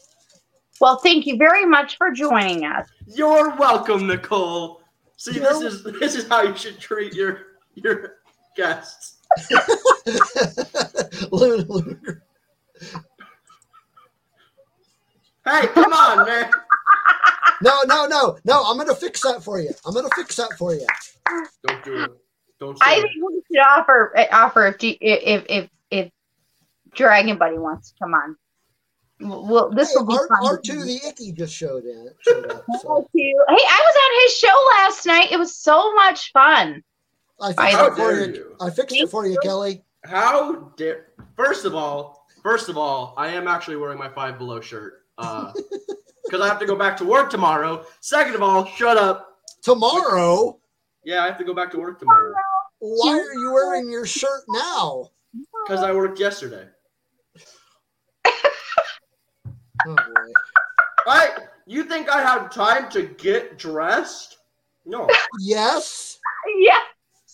Well, thank you very much for joining us. You're welcome, Nicole. See, this is this is how you should treat your your guests. Luna- Luna- Hey, come on, man. no, no, no, no. I'm gonna fix that for you. I'm gonna fix that for you. Don't do it. Don't I think we should offer uh, offer if G- if if if Dragon Buddy wants to come on. Well, this Hey, will be R- fun. R2 the Icky just showed in. Showed up, so R2. Hey, I was on his show last night. It was so much fun. I fixed How it for you. you. I fixed it for you, you. Kelly. How dare? First of all, first of all, I am actually wearing my Five Below shirt because I have to go back to work tomorrow. Second of all, shut up. Tomorrow, Yeah, I have to go back to work tomorrow why are you wearing your shirt now? because I worked yesterday. Oh boy. I you think I have time to get dressed? No, Yes. Yeah,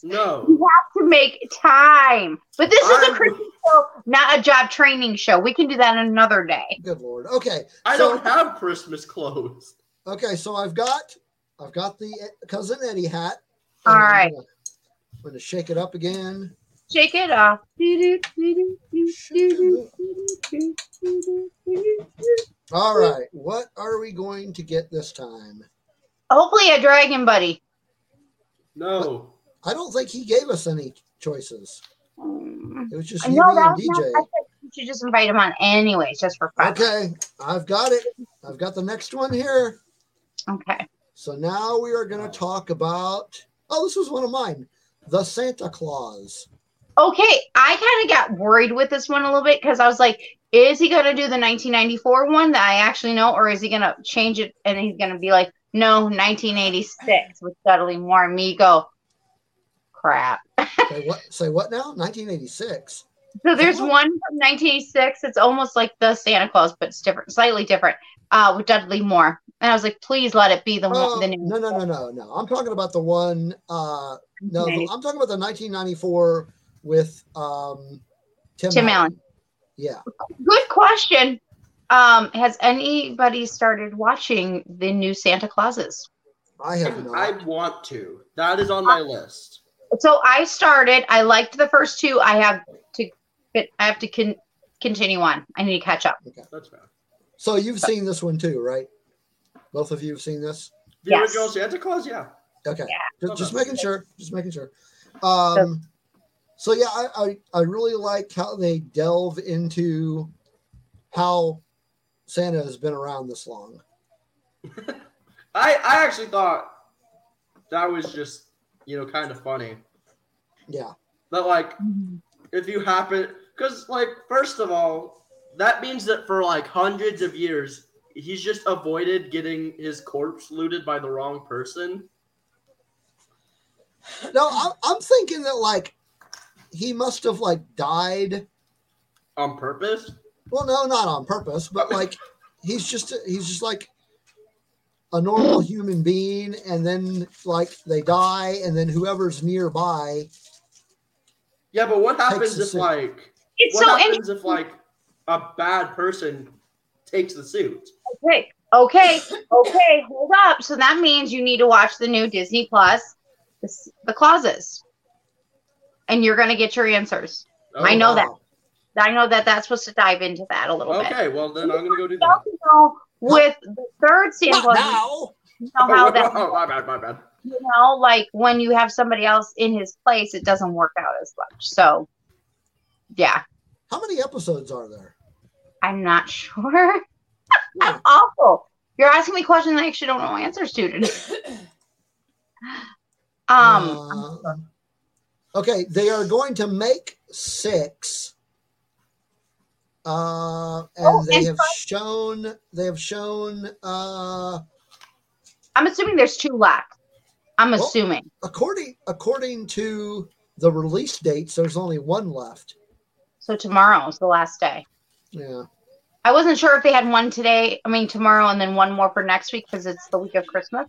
no. you have to make time. But this is a I'm- Christmas show, not a job training show. We can do that another day. Good lord. Okay. I so, don't have Christmas clothes. Okay, so I've got I've got the cousin Eddie hat. All right. And I'm right. Gonna- I'm gonna shake it up again. Shake it off. All right. What are we going to get this time? Hopefully, a Dragon Buddy. No. I don't think he gave us any choices. Mm. It was just you, know and was not, DJ. I you should just invite him on anyways, just for fun. Okay, I've got it. I've got the next one here. Okay. So now we are going to talk about. Oh, this was one of mine. The Santa Claus. Okay, I kind of got worried with this one a little bit because I was like, is he going to do the 1994 one that I actually know, or is he going to change it and he's going to be like, no, 1986 with Dudley Moore and me go, crap. Say what? Say what now? 1986. So there's one from 1986. It's almost like the Santa Claus, but it's different, slightly different, uh, with Dudley Moore. And I was like, please let it be the one. Oh, the new no, no, no, no, no. I'm talking about the one. Uh, no, I'm talking about the 1994 with um, Tim, Tim Allen. Yeah. Good question. Um, has anybody started watching the new Santa Clauses? I have not. I want to. That is on my list. So I started. I liked the first two. I have to. I have to con- continue on. I need to catch up. Okay, that's fair. So you've seen this one too, right? Both of you have seen this. The Yes. original Santa Claus, yeah. Okay. Yeah. Just, just making sure. Just making sure. Um, so yeah, I, I I really like how they delve into how Santa has been around this long. I I actually thought that was just you know kind of funny Yeah. that like if you happen because like first of all that means that for like hundreds of years he's just avoided getting his corpse looted by the wrong person. No, I'm, I'm thinking that like he must have like died. On purpose? Well, no, not on purpose, but like he's just he's just like a normal human being, and then like they die, and then whoever's nearby. Yeah, but what happens if like It's what so happens interesting. if like a bad person takes the suit? Okay, okay, okay. Hold up. So that means you need to watch the new Disney Plus, the, the clauses, and you're gonna get your answers. Oh, I know that. I know that that's supposed to dive into that a little bit. Okay, well then I'm gonna go do You that. also know with the third Santa Not Claus, now. you know how oh, that Oh, my bad, my bad. you know, like when you have somebody else in his place, it doesn't work out as much. So, yeah, How many episodes are there? I'm not sure. I'm awful. You're asking me questions I actually don't know answers to today. Um, Uh, okay, they are going to make six. Uh, and Oh, they and have shown they have shown uh I'm assuming there's two left. I'm Well- assuming. according according to the release dates, there's only one left. So tomorrow is the last day. Yeah. I wasn't sure if they had one today. I mean tomorrow, and then one more for next week because it's the week of Christmas.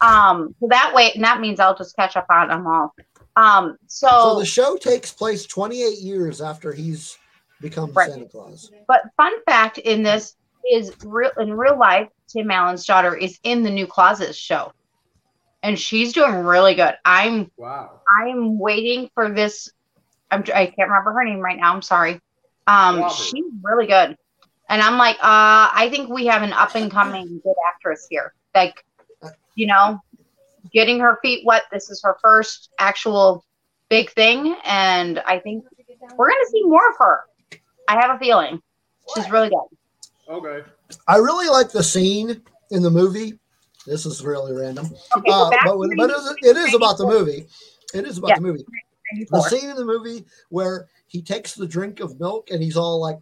Um, so that way, and that means I'll just catch up on them all. Um, so, So the show takes place 28 years after he's become Right. Santa Claus. but fun fact in this is real in real life. Tim Allen's daughter is in the new Clauses show, and she's doing really good. I'm Wow. I'm waiting for this. I'm I can't remember her name right now. I'm sorry. Um, Robert. she's really good, and I'm like, uh, I think we have an up and coming good actress here. Like, you know, getting her feet wet. This is her first actual big thing, and I think we're gonna see more of her. I have a feeling she's really good. Okay. I really like the scene in the movie. This is really random. Okay, Uh, but to but it is, it is about the movie. It is about Yeah. the movie. The scene in the movie where he takes the drink of milk and he's all like,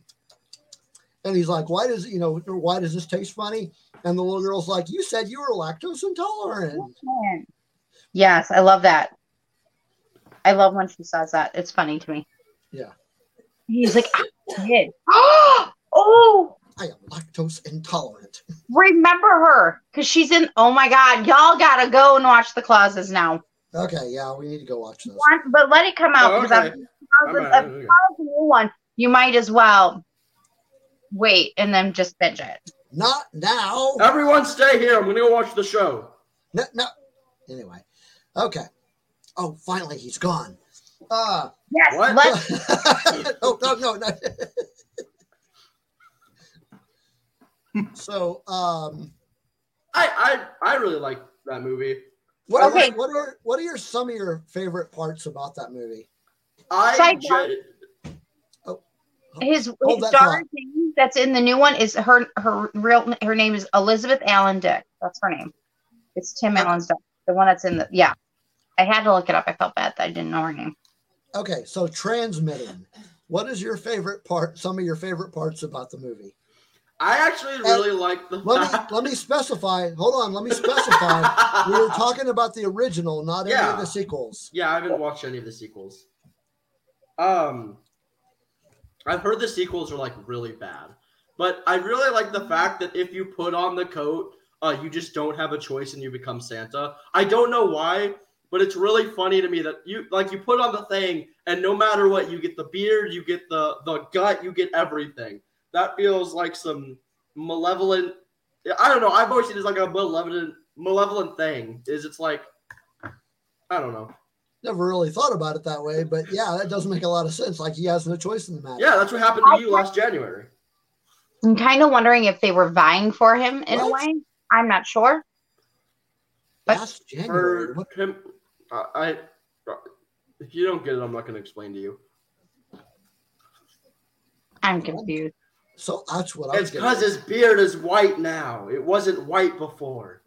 and he's like, "Why does you know why does this taste funny?" And the little girl's like, "You said you were lactose intolerant." Yes, I love that. I love when she says that. It's funny to me. Yeah. He's like, ah, I did. oh, I am lactose intolerant. remember her because she's in. Oh my God, y'all gotta go and watch the clauses now. Okay, yeah, we need to go watch this. One, but let it come out Oh, because okay. I'm, I'm if not- it's a new one. You might as well wait and then just binge it. Not now. Everyone stay here. I'm gonna go watch the show. No, no. Anyway, okay. Oh, finally he's gone. Uh, Yes, What? let no, no, no, no. so, um, I I I really like that movie. what are, Okay. what are what are your some of your favorite parts about that movie? I Side ju- oh, oh, his, Hold his that daughter's name that's in the new one is her her real her name is Elizabeth Allen Dick. That's her name. It's Tim Okay. Allen's daughter. The one that's in the yeah. I had to look it up. I felt bad that I didn't know her name. Okay, so transmitting. What is your favorite part? Some of your favorite parts about the movie? I actually really like the Let me let me specify. Hold on, let me specify. we were talking about the original, not any of the sequels. Yeah, I haven't watched any of the sequels. Um, I've heard the sequels are like really bad, but I really like the fact that if you put on the coat, uh, you just don't have a choice and you become Santa. I don't know why, but it's really funny to me that you like you put on the thing and no matter what, you get the beard, you get the the gut, you get everything. That feels like some malevolent. I don't know. I've always seen it as like a malevolent malevolent thing. Is it's like I don't know. Never really thought about it that way, but yeah, that does make a lot of sense. Like he has no choice in the matter. Yeah, that's what happened to you last January. I'm kind of wondering if they were vying for him in a way. I'm not sure. but- Last January. What- him, uh, I, I, if you don't get it, I'm not going to explain to you. I'm confused. So that's what I was It's getting. because his beard is white now. It wasn't white before.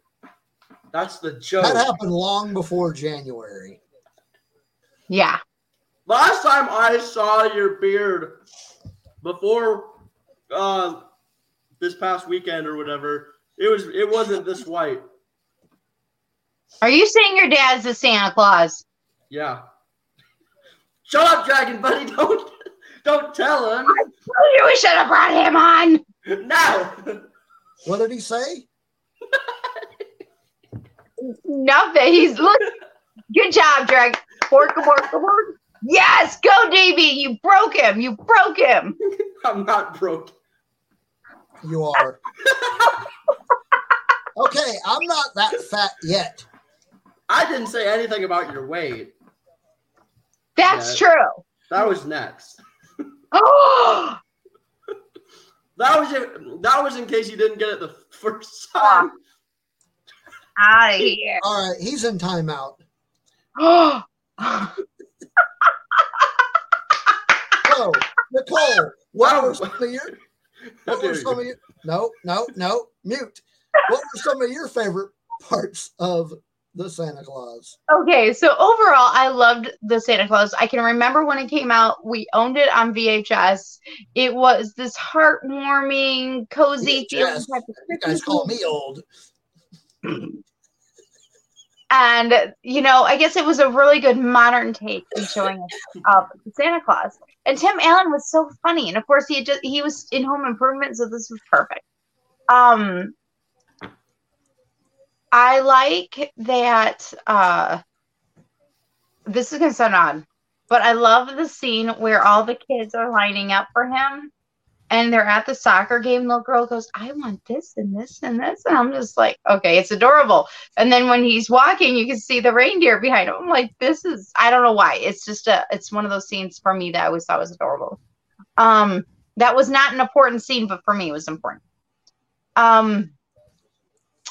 That's the joke. That happened long before January. Yeah. Last time I saw your beard before uh this past weekend or whatever, it was it wasn't this white. Are you saying your dad's the Santa Claus? Yeah. Shut up, Dragon Buddy. Don't don't tell him. I told you we should have brought him on. No. What did he say? Nothing. He's look. Good job, Drag. Bork, bork, bork. Yes, go, Davy. You broke him. You broke him. I'm not broke. You are. okay, I'm not that fat yet. I didn't say anything about your weight. That's Yeah. true. That was next. Oh, That was it. That was in case you didn't get it the first ah. time. out of here. All right, he's in timeout. Oh, So, Nicole, what were some of your what were some you. of your no, no, no, mute. What were some of your favorite parts of the Santa Claus? Okay, so overall, I loved the Santa Claus. I can remember when it came out. We owned it on VHS. It was this heartwarming, cozy feeling. VHS. type of You guys call me old. And you know, I guess it was a really good modern take in showing us of Santa Claus. And Tim Allen was so funny, and of course, he just he was in Home Improvement, so this was perfect. Um, I like that. Uh, this is gonna sound odd, but I love the scene where all the kids are lining up for him, and they're at the soccer game. The girl goes, "I want this and this and this," and I'm just like, "Okay, it's adorable." And then when he's walking, you can see the reindeer behind him. I'm like, this is I don't know why. It's just a it's one of those scenes for me that I always thought was adorable. Um that was not an important scene, but for me it was important. Um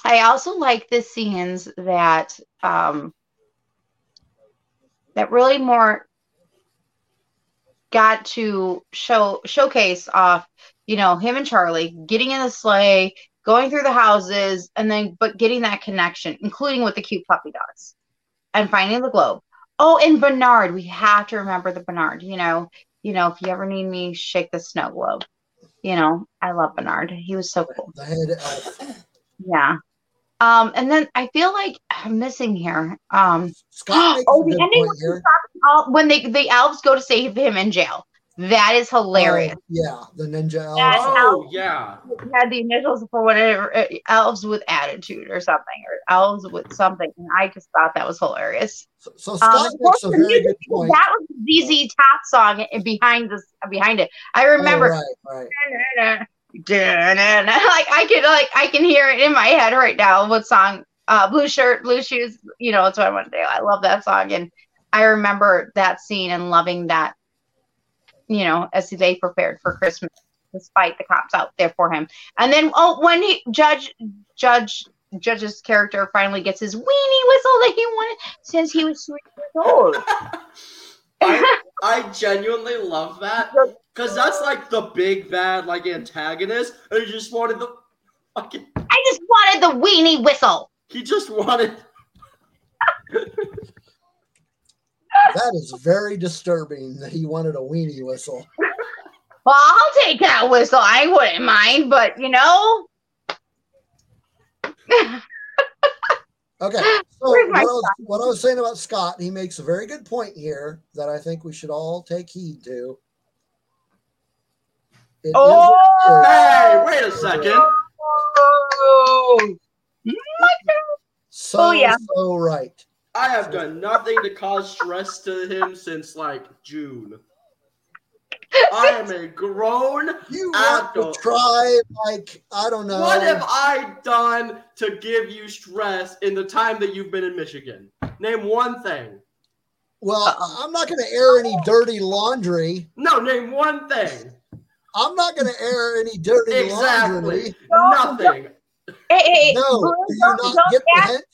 I also like the scenes that um that really more got to show showcase off, you know, him and Charlie getting in the sleigh, going through the houses and then but getting that connection including with the cute puppy dogs and finding the globe. Oh and bernard. We have to remember the bernard you know you know if you ever need me shake the snow globe. You know i love bernard. He was so cool. Elf. yeah. Um and then i feel like i'm missing here um Scott oh the ending here. all, when they the elves go to save him in jail that is hilarious Oh, yeah, the ninja elf. That- Oh yeah. had the initials for whatever uh, elves with attitude or something or elves with something and i just thought that was hilarious So, so um, Scott of course, makes a very music- good point. that was the ZZ Top song and behind this behind it i remember Oh, right, right. like i can like i can hear it in my head right now what song uh blue shirt blue shoes you know that's what i want to do i love that song and i remember that scene and loving that you know as they prepared for christmas despite the cops out there for him and then oh when he judge judge judge's character finally gets his weenie whistle that he wanted since he was three years old I, I genuinely love that because that's like the big bad like antagonist, and he just wanted the fucking. i just wanted the weenie whistle He just wanted. That is very disturbing that he wanted a weenie whistle. Well, I'll take that whistle. I wouldn't mind, but you know, Okay, so what I, was, what I was saying about Scott, he makes a very good point here that I think we should all take heed to. It is- Oh! Hey, wait a second. Oh, so Oh, yeah. so right. I have done nothing to cause stress to him since like June. I am a grown. You want to Adult. try like I don't know. What have I done to give you stress in the time that you've been in Michigan? Name one thing. well, I'm not going to air any dirty laundry. No, name one thing. I'm not going to air any dirty Exactly. laundry. Nothing. Hey, hey, No, Blue, do you don't, not don't get the hint?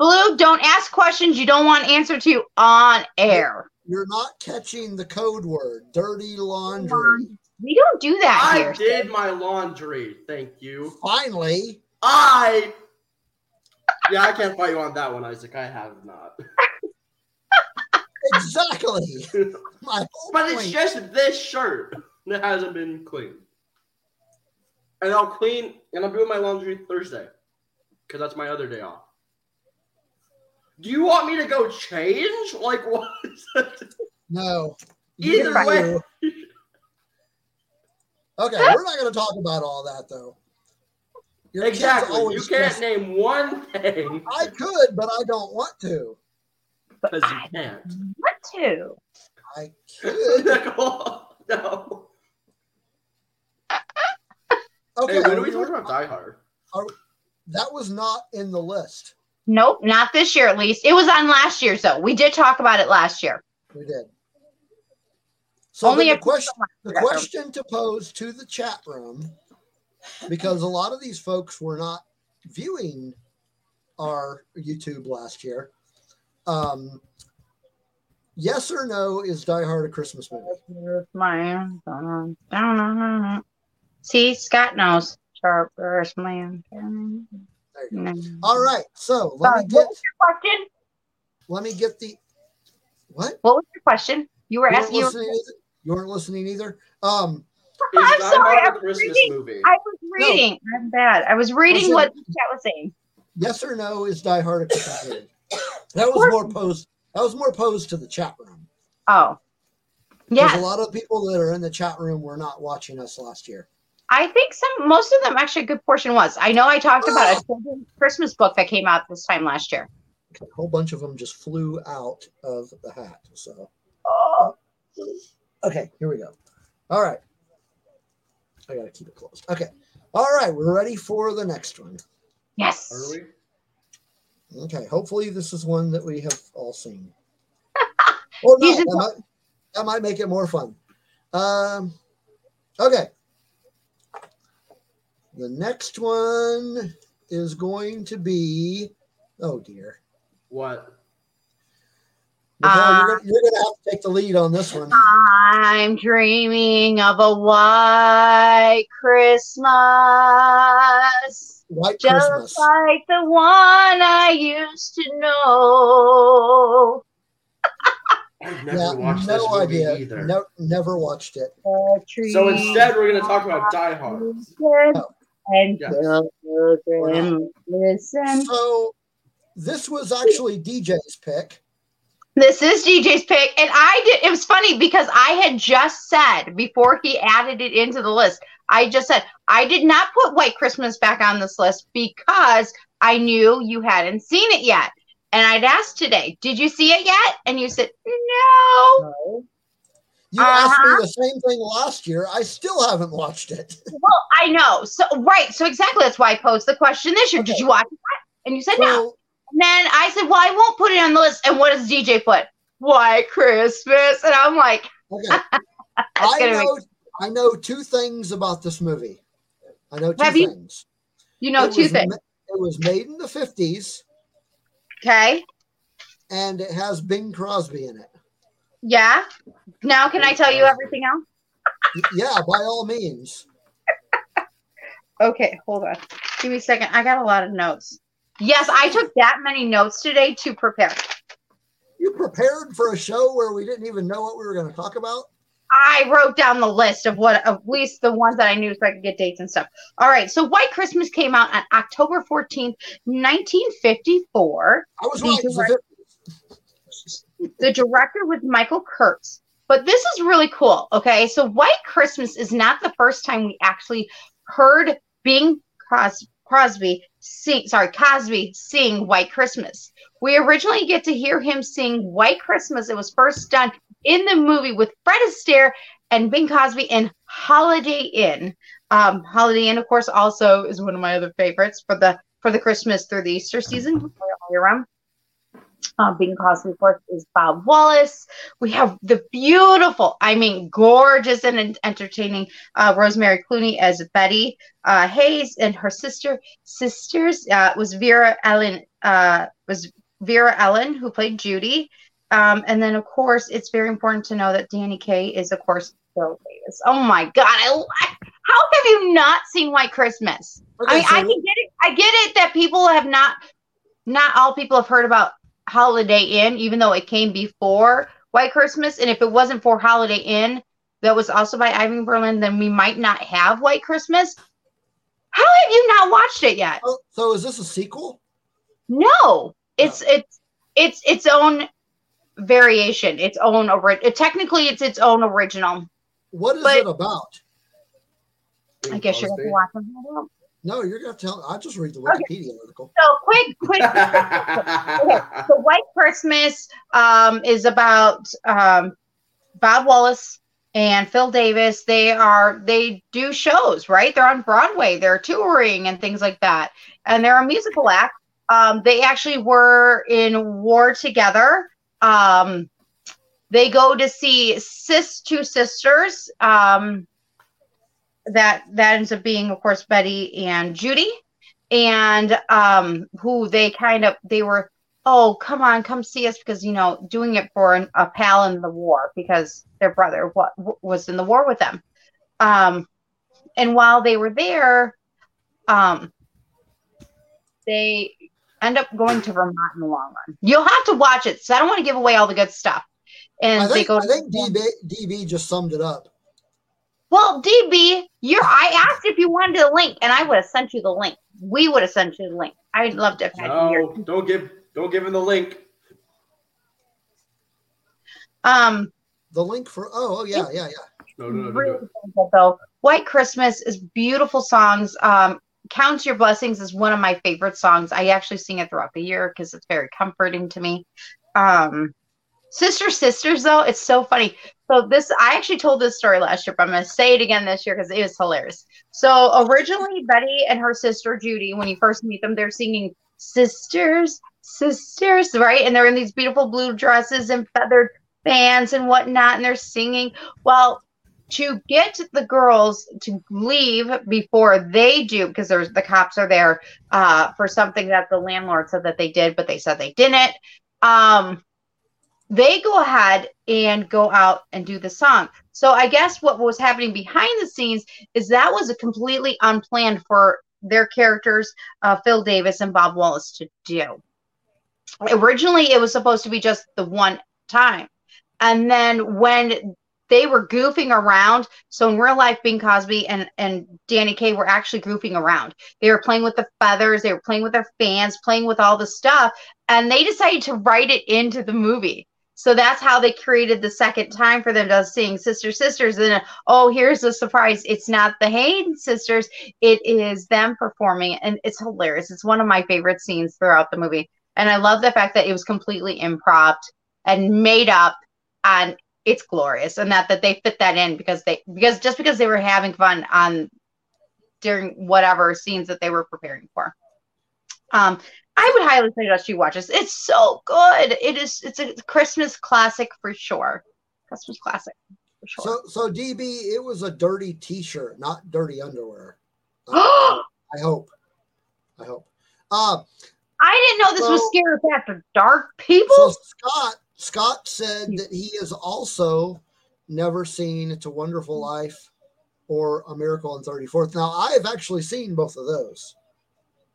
Blue, don't ask questions you don't want answer to on air. You're not catching the code word, dirty laundry. We don't do that I here. did my laundry. Thank you. Finally, I. Yeah, I can't fight you on that one, Isaac. I have not. exactly. My whole But it's just this shirt that hasn't been cleaned. and I'll clean and I'll do my laundry Thursday, because that's my other day off. Do you want me to go change? Like what? No. Either You- way. Okay, we're not going to talk about all that though. Your exactly. You can't stress- name one thing I could, but I don't want to. because you can't. What to? I could. Nicole, no. Okay, Hey, when are are we we- talking about Die Hard? that was not in the list. Nope, not this year at least. It was on last year, though. We did talk about it last year. We did. So Only the question, the question to pose to the chat room, because a lot of these folks were not viewing our YouTube last year. Um, yes or no is Die Hard a Christmas movie? See, Scott knows. Sharp man. There you go. No. All right, so let Sorry, me what get was your question? let me get the what? What was your question? You were You weren't asking. You were... you weren't listening either. Um, I'm sorry, Hard I a was Christmas reading- movie? I was reading. I'm bad. I was reading said- what the chat was saying. yes or no is Die Hard a Christmas movie? That was more posed. That was more posed to the chat room. Oh, Because yeah. a lot of people that are in the chat room were not watching us last year. I think some, most of them actually, a good portion was. I know I talked about a Christmas book that came out this time last year. A whole bunch of them just flew out of the hat. So, Oh, okay, here we go. All right. I got to keep it closed. Okay. All right, we're ready for the next one. yes. Are we? Okay, hopefully this is one that we have all seen. Or You not. That might, that might make it more fun. Um, okay. The next one is going to be, oh dear. What? Nicole, Uh, you're, gonna, you're gonna have to take the lead on this one. I'm dreaming of a white Christmas, White just Christmas. like the one I used to know. I've never Yeah, watched this movie idea. either. No, never watched it. So instead, we're going to talk about Die Hard. Listen, and Yes. children listen. So this was actually DJ's pick. This is DJ's pick, and I did. It was funny because I had just said before he added it into the list. I just said I did not put White Christmas back on this list because I knew you hadn't seen it yet. And I'd asked today, "Did you see it yet?" And you said, "No." You asked me Uh-huh. the same thing last year. I still haven't watched it. Well, I know. So right. So exactly. That's why I posed the question this year. Did you watch it? And you said no. And then I said, "Well, I won't put it on the list." And what does DJ put? White Christmas. And I'm like, okay. I know I know two things about this movie. I know two Have things. you know, It two things. ma- It was made in the 50s Okay. and it has Bing Crosby in it. Yeah. Now, can I tell you everything else? Yeah, by all means. Okay, hold on. Give me a second. I got a lot of notes. Yes, I took that many notes today to prepare. You prepared for a show where we didn't even know what we were going to talk about? I wrote down the list of what, at least the ones that I knew so I could get dates and stuff. All right. So White Christmas came out on October 14th, 1954. I was right. It was are- the 50s. The director was Michael Kurtz. But this is really cool. Okay. So White Christmas is not the first time we actually heard Bing Cros- Crosby sing, sorry, Cosby sing White Christmas. We originally get to hear him sing White Christmas. It was first done in the movie with Fred Astaire and Bing Cosby in Holiday Inn. Um, Holiday Inn, of course, also is one of my other favorites for the for the Christmas through the Easter season all year round. Uh, of course, is Bob Wallace. We have the beautiful, I mean, gorgeous and entertaining uh, Rosemary Clooney as Betty uh, Hayes, and her sister sisters uh, was Vera Ellen uh, was Vera Ellen who played Judy, um, and then of course it's very important to know that Danny Kaye is of course Bill Davis. Oh my God! I li- how have you not seen White Christmas? I Okay, I so- can get it. I get it that people have not, not all people have heard about Holiday Inn, even though it came before White Christmas. And if it wasn't for Holiday Inn, that was also by Irving Berlin, then we might not have White Christmas. How have you not watched it yet? Oh, so is this a sequel? No, it's it's it's its own variation, its own ori- it, technically it's its own original. What is But- it about? I guess you're gonna watch it. No, you're gonna tell. I just read the Wikipedia article. So quick, quick. okay, so White Christmas um, is about um, Bob Wallace and Phil Davis. They are they do shows, right? They're on Broadway. They're touring and things like that, and they're a musical act. Um, they actually were in war together. Um, they go to see sis two sisters. That that ends up being, of course, Betty and Judy. And um who they kind of they were oh come on come see us because you know doing it for an, a pal in the war because their brother what was in the war with them. Um and while they were there um they end up going to vermont in the long run. You'll have to watch it so i don't want to give away all the good stuff. And I they think, go I think DB, DB just summed it up. Well db you're i asked if you wanted the link and i would have sent you the link we would have sent you the link i'd love to have had you here no, don't give don't give him the link. um The link for oh, oh yeah yeah yeah. No, no, no, no, really though. White Christmas is beautiful songs. Um, Count Your Blessings is one of my favorite songs. I actually sing it throughout the year because it's very comforting to me. Um, Sister Sisters, though, it's so funny. So this, I actually told this story last year, but I'm going to say it again this year because it was hilarious. So originally, Betty and her sister Judy, when you first meet them, they're singing "Sisters, Sisters," right? And they're in these beautiful blue dresses and feathered fans and whatnot, and they're singing. Well, to get the girls to leave before they do, because there's the cops are there uh, for something that the landlord said that they did, but they said they didn't. Um, they go ahead and go out and do the song. So I guess what was happening behind the scenes is that was a completely unplanned for their characters, uh, Phil Davis and Bob Wallace, to do. Originally, it was supposed to be just the one time. And then when they were goofing around. So in real life, Bing Cosby and, and Danny Kaye were actually goofing around. They were playing with the feathers, they were playing with their fans, playing with all the stuff, and they decided to write it into the movie. So that's how they created the second time for them to sing Sister Sisters. And oh, here's the surprise. It's not the Hayden sisters, it is them performing. And it's hilarious. It's one of my favorite scenes throughout the movie. And I love the fact that it was completely improv and made up and it's glorious and that that they fit that in because they because just because they were having fun on during whatever scenes that they were preparing for um i would highly suggest you watch this it's so good it is it's a christmas classic for sure christmas classic for sure So so DB, it was a dirty T-shirt, not dirty underwear. Uh, I hope. I hope. Uh, i didn't know this was So- scared after dark people so Scott Scott said that he has also never seen "It's a Wonderful Life" or "A Miracle on 34th." Now, I have actually seen both of those.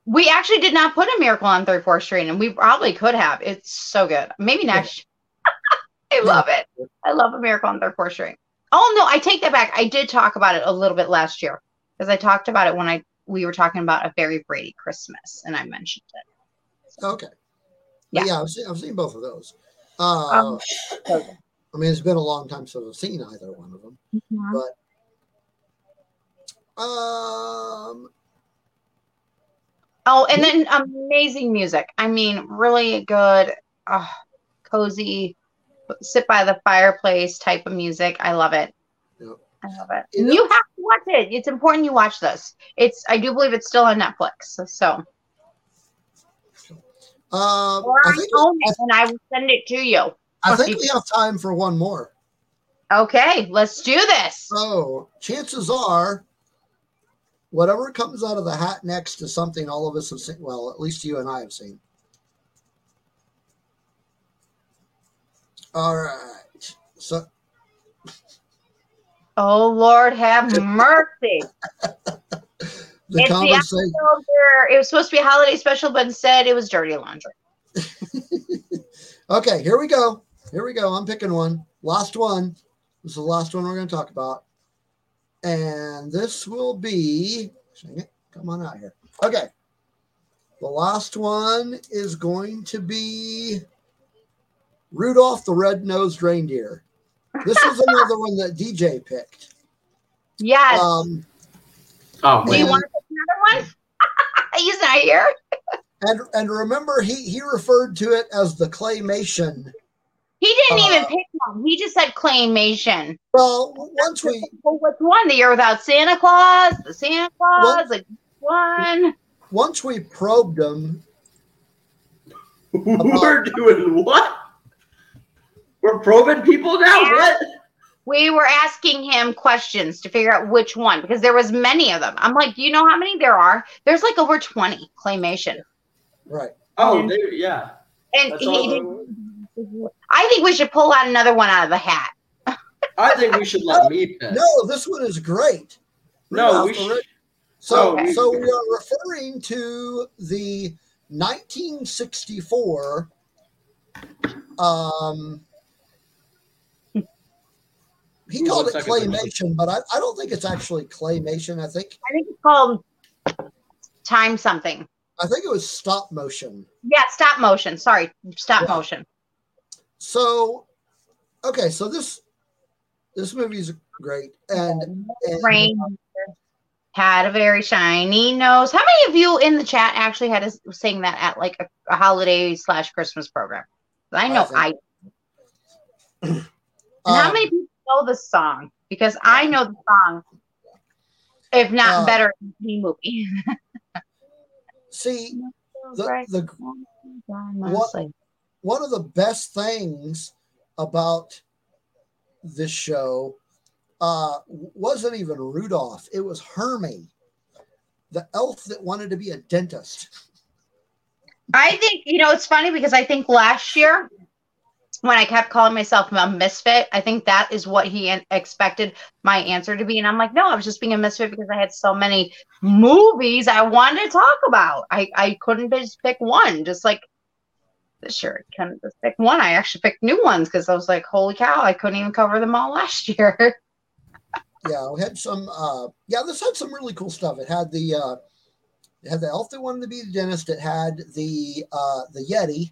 We actually did not put a miracle on 34th street and we probably could have it's so good maybe next i love it i love a miracle on 34th street oh no i take that back i did talk about it a little bit last year because i talked about it when i we were talking about a very brady christmas and i mentioned it Okay. Yeah. Yeah, I've seen, I've seen both of those. Uh, Um, so good. I mean, it's been a long time since I've seen either one of them. But um, oh and then amazing music i mean really good uh, cozy sit by the fireplace type of music i love it Yep. i love it You you, have to watch it it's important you watch this it's i do believe it's still on netflix so uh, or I I think own it and I will send it to you. I think we have time for one more. Okay, let's do this. So chances are, whatever comes out of the hat next is something all of us have seen. Well, at least you and I have seen. All right. So Oh Lord, have mercy. the It's the conversation. where it was supposed to be a holiday special, but instead it was dirty laundry. Okay, here we go. Here we go. I'm picking one. Last one. This is the last one we're going to talk about. And this will be. Dang it. Come on out here. Okay. The last one is going to be Rudolph the Red-Nosed Reindeer. This is another one that DJ picked. Yes. Um, Oh, Do you want to pick another one? He's not here. and and remember, he he referred to it as the claymation. He didn't Uh, even pick one. He just said claymation. Well, once we Well, which one? The year without Santa Claus? The Santa Claus? What? Like one? once we probed him, We're doing what? We're probing people now. Yeah. What? We were asking him questions to figure out which one because there was many of them. I'm like, do you know how many there are? There's like over 20 claymation. right? Oh, And- they, yeah. And That's he didn't, I think we should pull out another one out of the hat. I think we should let me pick. No, this one is great. No, we should. So, Okay. so we are referring to the 1964. Um, he Ooh, called it second. claymation, but I, I don't think it's actually claymation. I think I think it's called time something. I think it was stop motion. Yeah, stop motion. Sorry, stop Yeah. motion. So, okay, so this this movie is great, and, and Rain had a very shiny nose. How many of you in the chat actually had to sing that at like a, a holiday slash Christmas program? I know I I. And how um, many people know the song? Because I know the song, if not Uh, better than the movie. see the, the what- one of the best things about this show uh, wasn't even Rudolph. It was Hermie, the elf that wanted to be a dentist. I think you know it's funny because I think last year when I kept calling myself a misfit, I think that is what he expected my answer to be, and I'm like, no, I was just being a misfit because I had so many movies I wanted to talk about. I I couldn't just pick one, just like this year I couldn't just pick one. I actually picked new ones because I was like, holy cow, I couldn't even cover them all last year. Yeah, we had some. Uh, yeah, this had some really cool stuff. It had the uh, it had the elf that wanted to be the dentist. It had the uh, the Yeti.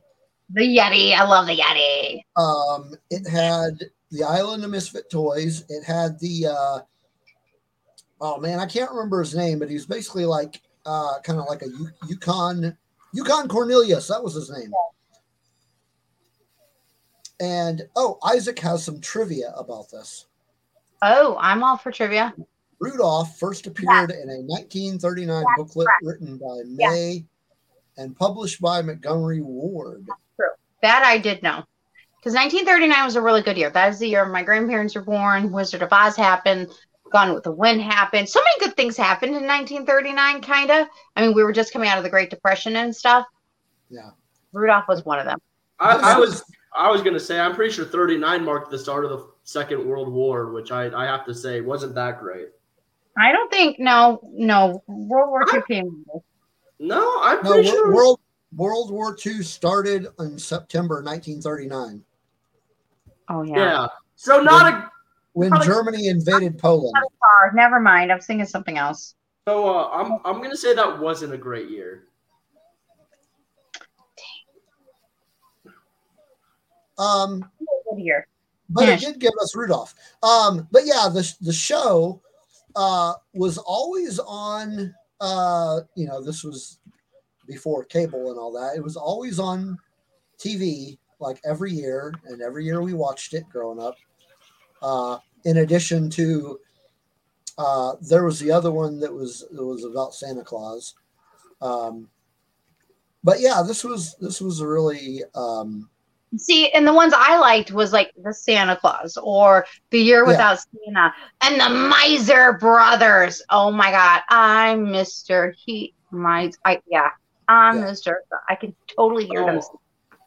the Yeti, I love the Yeti. Um, it had the Island of Misfit Toys. It had the uh, oh man, I can't remember his name, but he was basically like uh, kind of like a Yukon Yukon Cornelius. That was his name. And oh, Isaac has some trivia about this. Oh, I'm all for trivia. Rudolph first appeared in a 1939 booklet written by Yeah. May and published by Montgomery Ward. True, That I did know. Because 1939 was a really good year. That is the year my grandparents were born. Wizard of Oz happened. Gone with the Wind happened. So many good things happened in 1939, kind of. I mean, we were just coming out of the Great Depression and stuff. Yeah. Rudolph was one of them. I, I was I was gonna say I'm pretty sure 39 marked the start of the Second World War, which I, I have to say wasn't that great. I don't think, no, no, World War II came. No, I'm No, pretty sure. World World War II started in September 1939 Oh, yeah. yeah. So not a when Probably- Germany invaded Poland. Never mind. I'm singing something else. so uh, I'm I'm gonna say that wasn't a great year. Um, Good but Yeah. it did give us Rudolph. Um, but yeah, the the show uh, was always on. Uh, you know, this was before cable and all that. It was always on TV like every year, and every year we watched it growing up. Uh, in addition to, uh, there was the other one that was that was about Santa Claus. Um, but yeah, this was this was a really um, See, and the ones I liked was like the Santa Claus or the Year Yeah. Without Santa and the Miser Brothers. Oh my God, I'm Mister Heat Miser. I yeah, I'm Yeah. Mister. I can totally hear them. Oh,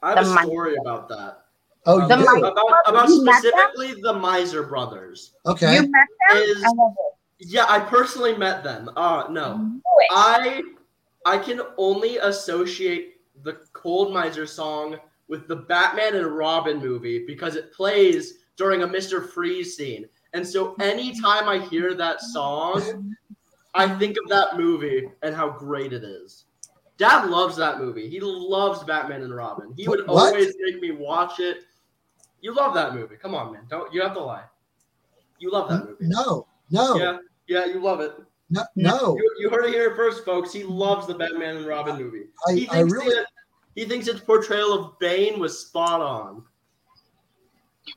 I have The a mi- story about that. oh, Um, The do? about about You met them? specifically the Miser brothers. okay. You met them? Is I love it. yeah, I personally met them. Uh no. I I can only associate the Cold Miser song with the Batman and Robin movie because it plays during a Mr. Freeze scene. And so anytime I hear that song, I think of that movie and how great it is. Dad loves that movie. He loves Batman and Robin. He would What? always make me watch it. You love that movie. Come on, man. Don't you have to lie. You love that movie. No, no, Yeah, yeah, you love it. no, no. You, you heard it here first, folks. He loves the Batman and Robin movie. he I, I thinks really, that, he thinks its portrayal of Bane was spot on.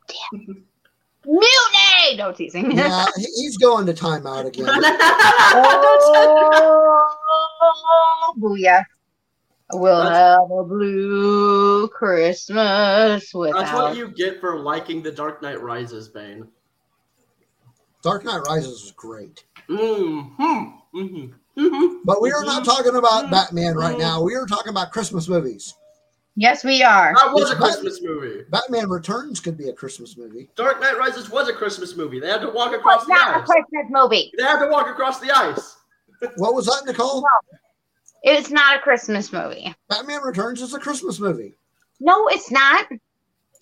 Damn. Mutiny! No teasing. yeah, he's going to timeout again. oh, booyah. We'll That's- have a blue Christmas without. That's what you get for liking The Dark Knight Rises, Bane. Dark Knight Rises is great, Mm-hmm. Mm-hmm. Mm-hmm. but we are not mm-hmm. talking about mm-hmm. Batman right mm-hmm. now. We are talking about Christmas movies. Yes, we are. That was a It's not- Christmas movie. Batman Returns could be a Christmas movie. Dark Knight Rises was a Christmas movie. They had to walk across It's the not a ice. Christmas movie. They had to walk across the ice. What was that, Nicole? It's not a Christmas movie. Batman Returns is a Christmas movie. No, it's not.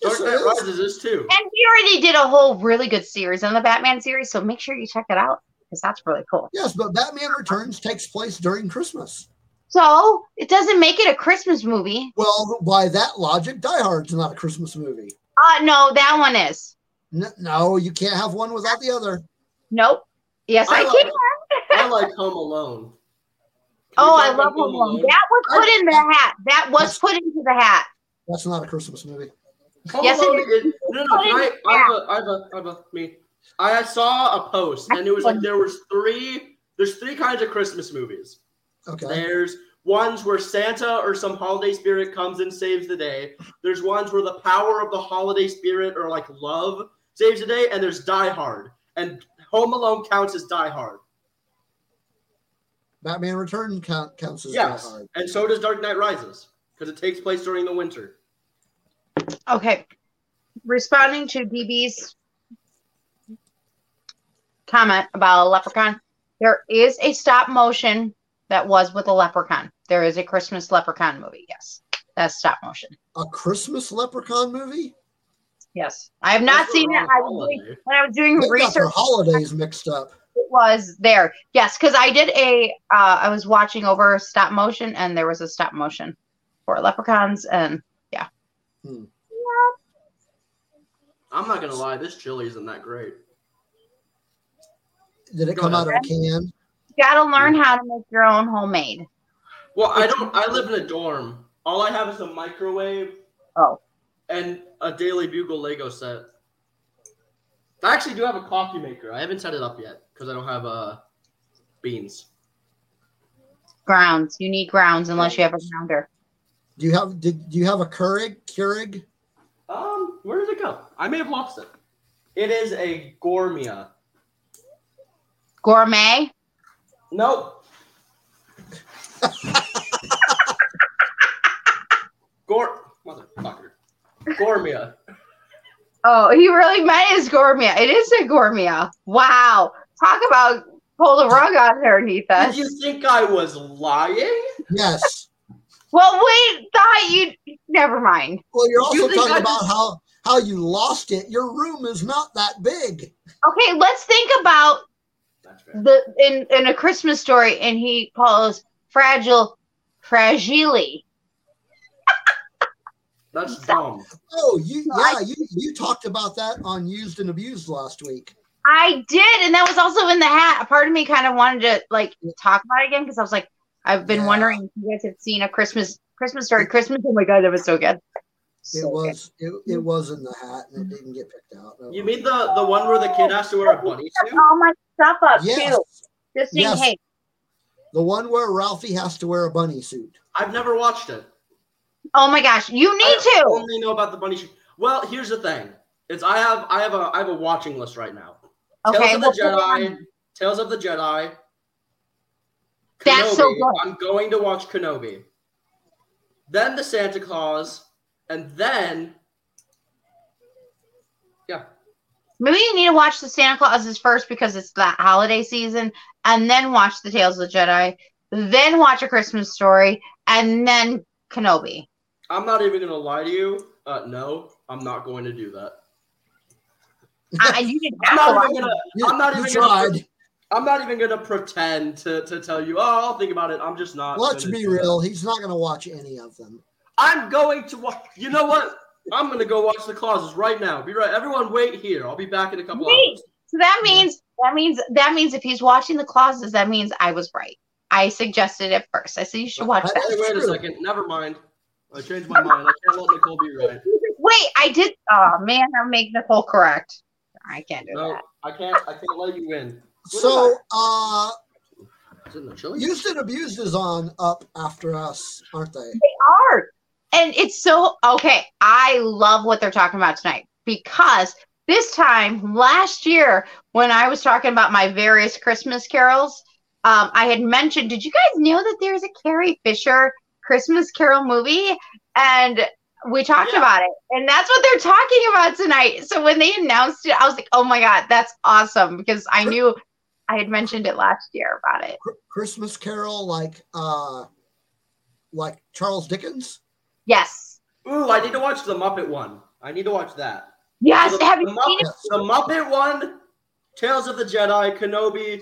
Dark Knight. Rises is too. And we already did a whole really good series on the Batman series, so make sure you check it out because that's really cool. Yes, but Batman Returns takes place during Christmas. So it doesn't make it a Christmas movie. Well, by that logic, Die Hard's not a Christmas movie. Uh no, that one is. N- no, you can't have one without the other. Nope. Yes, I, I can. like- I like Home Alone. Can Oh, I love Home Alone. That was put in the hat. That was put into the hat. That's not a Christmas movie. Home Yes, it Alone is. is- no, no, Put I, it I have a, I have a, I have a, me. I saw a post and it was like there was three, there's three kinds of Christmas movies. Okay. There's ones where Santa or some holiday spirit comes and saves the day. There's ones where the power of the holiday spirit or like love saves the day. And there's Die Hard. And Home Alone counts as Die Hard. Batman Return count, counts as Yes. Die Hard. And so does Dark Knight Rises because it takes place during the winter. Okay. Responding to DB's comment about a leprechaun, there is a stop motion that was with a leprechaun. There is a Christmas leprechaun movie. Yes. That's stop motion. A Christmas Leprechaun movie? Yes. I have not That's seen it. I was doing, holiday. when I was doing They got their research, holidays mixed up. it was there. Yes, because I did a uh I was watching over stop motion and there was a stop motion for leprechauns and yeah. I'm not going to lie, this chili isn't that great. Did it Go come out of a can? you gotta learn how to make your own homemade. Well, I don't. I live in a dorm. All I have is a microwave. Oh. And a Daily Bugle Lego set. I actually do have a coffee maker. I haven't set it up yet because I don't have uh beans. Grounds. You need grounds unless you have a grounder. Do you have did do you have a Keurig? Keurig? Um, where did it go? I may have lost it. It is a Gourmia. Gourmet. Nope. Gour motherfucker. Gourmia. Oh, he really meant his gourmet. It is a gourmet. Wow. Talk about pull the rug out underneath us. Did you think I was lying? Yes. Well, we thought you. Never mind. Well, you're also You talking I about just- how how you lost it. Your room is not that big. Okay, let's think about That's the in in a Christmas story, and he calls fragile fragile. That's dumb. Oh, you yeah, you you talked about that on used and abused last week. I did, and that was also in the hat. A part of me kind of wanted to like talk about it again because I was like, I've been Yeah. wondering if you guys have seen a Christmas Christmas story. Christmas. Oh my god, that was so good. It So good. was it, it was in the hat and it didn't get picked out. Oh, You mean the the one where the kid has to wear a bunny suit? all my stuff up yes, too, just in Yes. case. the one where Ralphie has to wear a bunny suit. I've never watched it. Oh my gosh, you need to. I to. only know about the bunny suit. Well, here's the thing: It's I have I have a I have a watching list right now. Okay, Tales of well, the Jedi. Tales of the Jedi. That's so good. I'm going to watch Kenobi. Then the Santa Claus, and then yeah, Maybe you need to watch the Santa Clauses first because it's that holiday season, and then watch the Tales of the Jedi, then watch a Christmas story, and then Kenobi. I'm not even gonna lie to you. Uh, no, I'm not going to do that. I, you didn't I'm have to not even gonna. You, I'm not you even gonna. tried. I'm not even gonna pretend to, to tell you. Oh, I'll think about it. I'm just not. Let's be do that. real. He's not going to watch any of them. I'm going to watch. You know what? I'm gonna go watch the clauses right now. Be right. Everyone, wait here. I'll be back in a couple Wait. hours. So that means that means that means if he's watching the clauses, that means I was right. I suggested it first. I said you should watch I- that. Hey, wait a second. Never mind. I changed my mind. I can't let Nicole be right. Wait, I did. Oh man, I'll make Nicole correct. I can't do No, that. I can't. I can't let you win. So, uh, Is it in the chili? Used and Abused is on up after us, aren't they? Art. And it's so okay. I love what they're talking about tonight because this time last year, when I was talking about my various Christmas carols, um, I had mentioned, did you guys know that there's a Carrie Fisher Christmas Carol movie? And we talked Yeah. about it. And that's what they're talking about tonight. So when they announced it, I was like, oh my God, that's awesome because I knew I had mentioned it last year about it. Christmas Carol, like uh, like Charles Dickens. Yes. Ooh, I need to watch the Muppet one. I need to watch that. Yes. So the, Have you the seen it? Muppet, the Muppet one, Tales of the Jedi, Kenobi.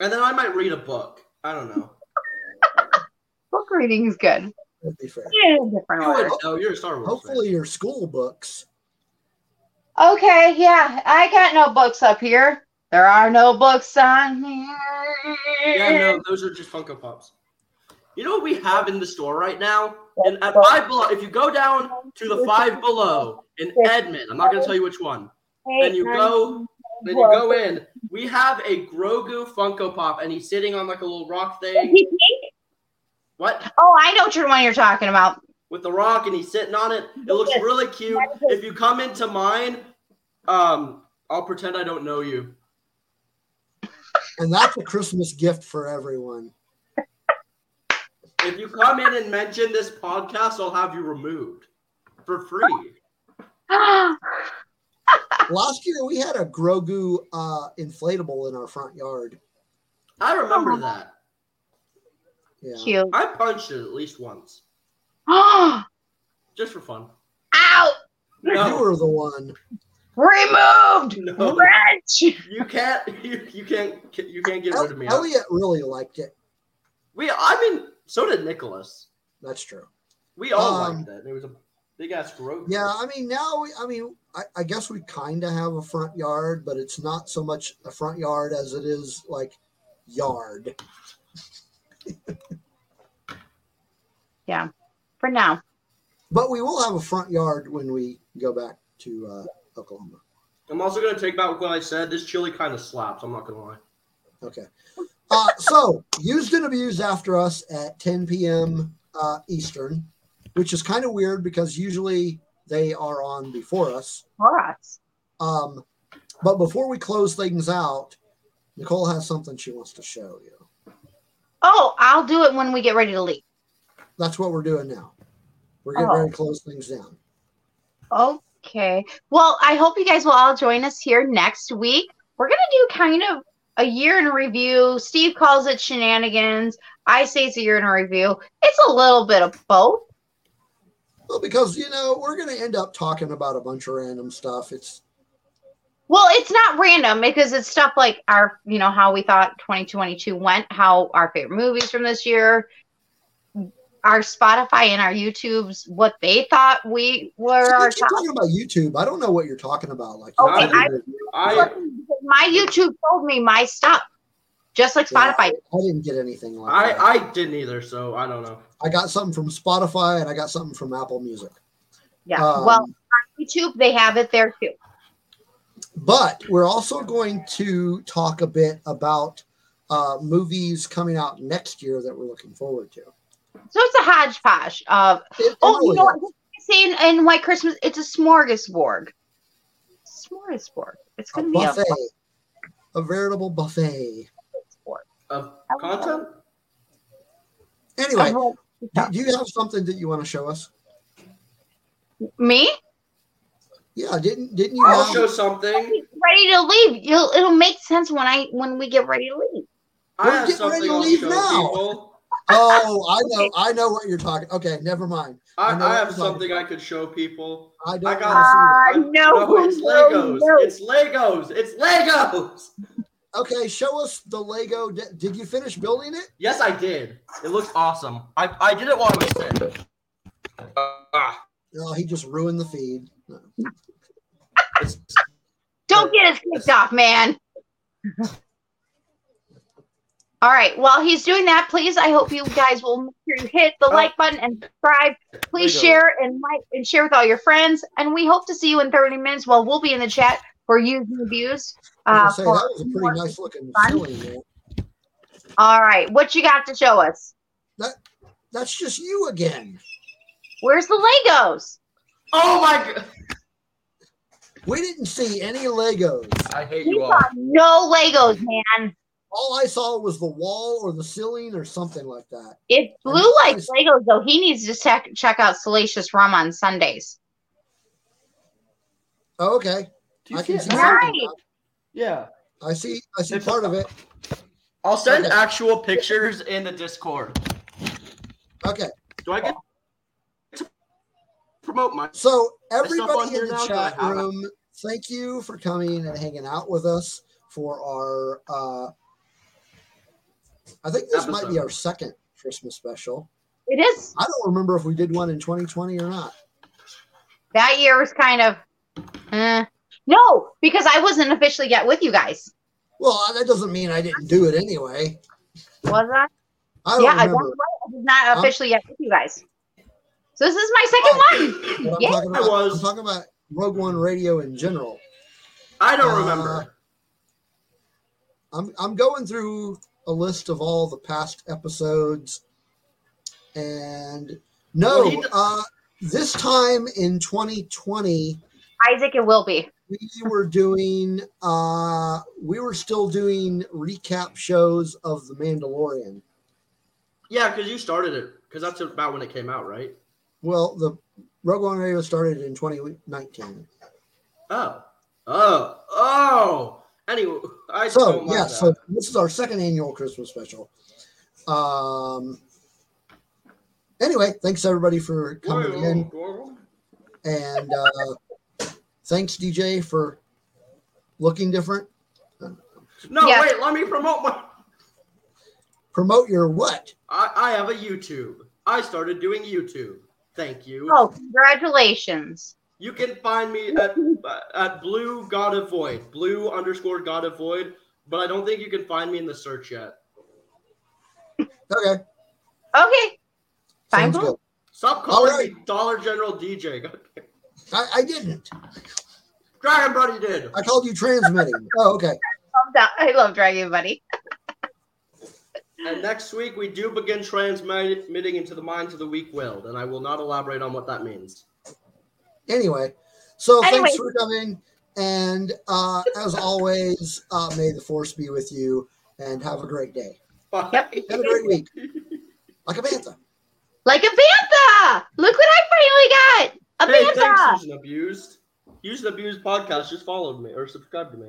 and then I might read a book. I don't know. Book reading is good. To be fair. Yeah, different you order. Know, you're a Star Wars Hopefully, your school books. Okay, yeah, I got no books up here. There are no books on here. Yeah, no, those are just Funko Pops. You know what we have in the store right now? And at Five Below, if you go down to the Five Below in Edmond, I'm not going to tell you which one. And you go, then you go in. We have a Grogu Funko Pop, and he's sitting on like a little rock Is thing. he pink? What? Oh, I know which one you're talking about. with the rock and he's sitting on it. It looks really cute. If you come into mine, um, I'll pretend I don't know you. And that's a Christmas gift for everyone. If you come in and mention this podcast, I'll have you removed for free. Last year, we had a Grogu uh, inflatable in our front yard. I remember that. Yeah. Cute. I punched it at least once, Ow! just for fun. You No, were the one. Removed. no, Wrench. you can't. You, you can't. You can't get rid of me. Elliot really liked it. We. I mean, so did Nicholas. That's true. We all Um, liked it. It was a big ass Grogu. Yeah, I mean now we, I mean I, I guess we kind of have a front yard, but it's not so much a front yard as it is like yard. Yeah, for now. But we will have a front yard when we go back to uh, Oklahoma. I'm also gonna take back what I said. This chili kind of slaps. I'm not gonna lie. Okay. Uh, so used and abused after us at 10 p.m. Uh, Eastern, which is kind of weird because usually they are on before us. For us. Um, but before we close things out, Nicole has something she wants to show you. Oh, I'll do it when we get ready to leave. That's what we're doing now. We're getting Oh. ready to close things down. Okay. Well, I hope you guys will all join us here next week. We're going to do kind of a year in review. Steve calls it shenanigans. I say it's a year in review. It's a little bit of both. Well, because you know we're going to end up talking about a bunch of random stuff. It's Well, it's not random because it's stuff like our, you know, how we thought 2022 went, how our favorite movies from this year, our Spotify and our YouTubes, what they thought we were So our you keep top. talking about YouTube. I don't know what you're talking about. Like, Okay, YouTube. I My YouTube told me my stuff, just like Yeah, Spotify. I didn't get anything like that. I I didn't either, so I don't know. I got something from Spotify and I got something from Apple Music. Yeah. Um, well, on YouTube, they have it there too. but we're also going to talk a bit about uh, movies coming out next year that we're looking forward to. So it's a hodgepodge of, It- it oh, you know is. what? Say in, in White Christmas, it's a smorgasbord. Smorgasbord. It's a going to be a buffet, a veritable buffet. smorgasbord. Of content? Anyway, do, do you have something that you want to show us? Me? Yeah, didn't didn't you I'll have? show something. Ready to leave. You'll, it'll make sense when I when we get ready to leave. I We're have getting ready something to I'll leave show now. people. Oh, I know, I know what you're talking. Okay, never mind. I, I I have you're talking something I could show people. I don't I got- want to see Uh, no, no, it's Legos. no. It's Legos. It's Legos. Okay, show us the Lego. Di- Did you finish building it? Yes, I did. It looks awesome. I, I did it while I was sick. Uh, ah, No, he just ruined the feed. Don't get us kicked off, man. All right. While he's doing that, please, I hope you guys will make sure you hit the Oh. like button and subscribe. Please share and like and share with all your friends. And we hope to see you in 30 minutes. While we'll be in the chat for used and abused. I Uh, say, that was a pretty nice looking fun. ceiling there. All right. What you got to show us? That That's just you again. Where's the Legos? oh my god. We didn't see any Legos. I hate We you all. got no Legos, man. All I saw was the wall or the ceiling or something like that. If I Blue mean, likes Legos, though, he needs to check check out Salacious Rum on Sundays. Oh, okay. Do you I can see see? Right. something. Yeah. I see. I see It's- part of it. I'll send Okay. actual pictures in the Discord. Okay. Do I get to promote my? So everybody in the now? Chat room, thank you for coming and hanging out with us for our. uh I think this might be our second Christmas special. It is. I don't remember if we did one in 2020 or not. That year was kind of. eh. No, because I wasn't officially yet with you guys. Well, that doesn't mean I didn't do it anyway. Was I? I don't Yeah, I, that's remember. I was not Huh? officially yet with you guys. So this is my second one. But I'm Yeah. talking I about. was. I'm talking about Rogue One Radio in general. I don't Uh, remember. I'm I'm going through a list of all the past episodes, and no, Well, uh, this time in 2020 Isaac, it will be. we were doing uh, we were still doing recap shows of the Mandalorian. Yeah, because you started it. Because that's about when it came out, right? Well, the Rogue One Radio started in 2019. Oh. Oh. Oh. Anyway, I So yeah, that. so this is our second annual Christmas special. Um. Anyway, thanks everybody for coming in. And uh, thanks, DJ, for looking different. No, Yeah. wait. Let me promote my. Promote your what? I, I have a YouTube. I started doing YouTube. Thank you. Oh, congratulations. You can find me at at Blue God of Void, Blue underscore God of Void. But I don't think you can find me in the search yet. Okay, Okay. Fine. sounds good. Stop calling All right. me Dollar General DJ. I, I didn't. Dragon Buddy did. I called you transmitting. oh, okay. Love that. I love Dragon Buddy. And next week we do begin transmitting into the minds of the weak-willed, and I will not elaborate on what that means. Anyway, so Anyway. thanks for coming. And uh, as always, uh, may the force be with you and have a great day. Bye. Yep. Have a great week. Like a bantha. Like a bantha. Look what I finally got. A Hey, bantha. thanks, Use Abused. Use and Abused podcast just followed me or subscribed to me.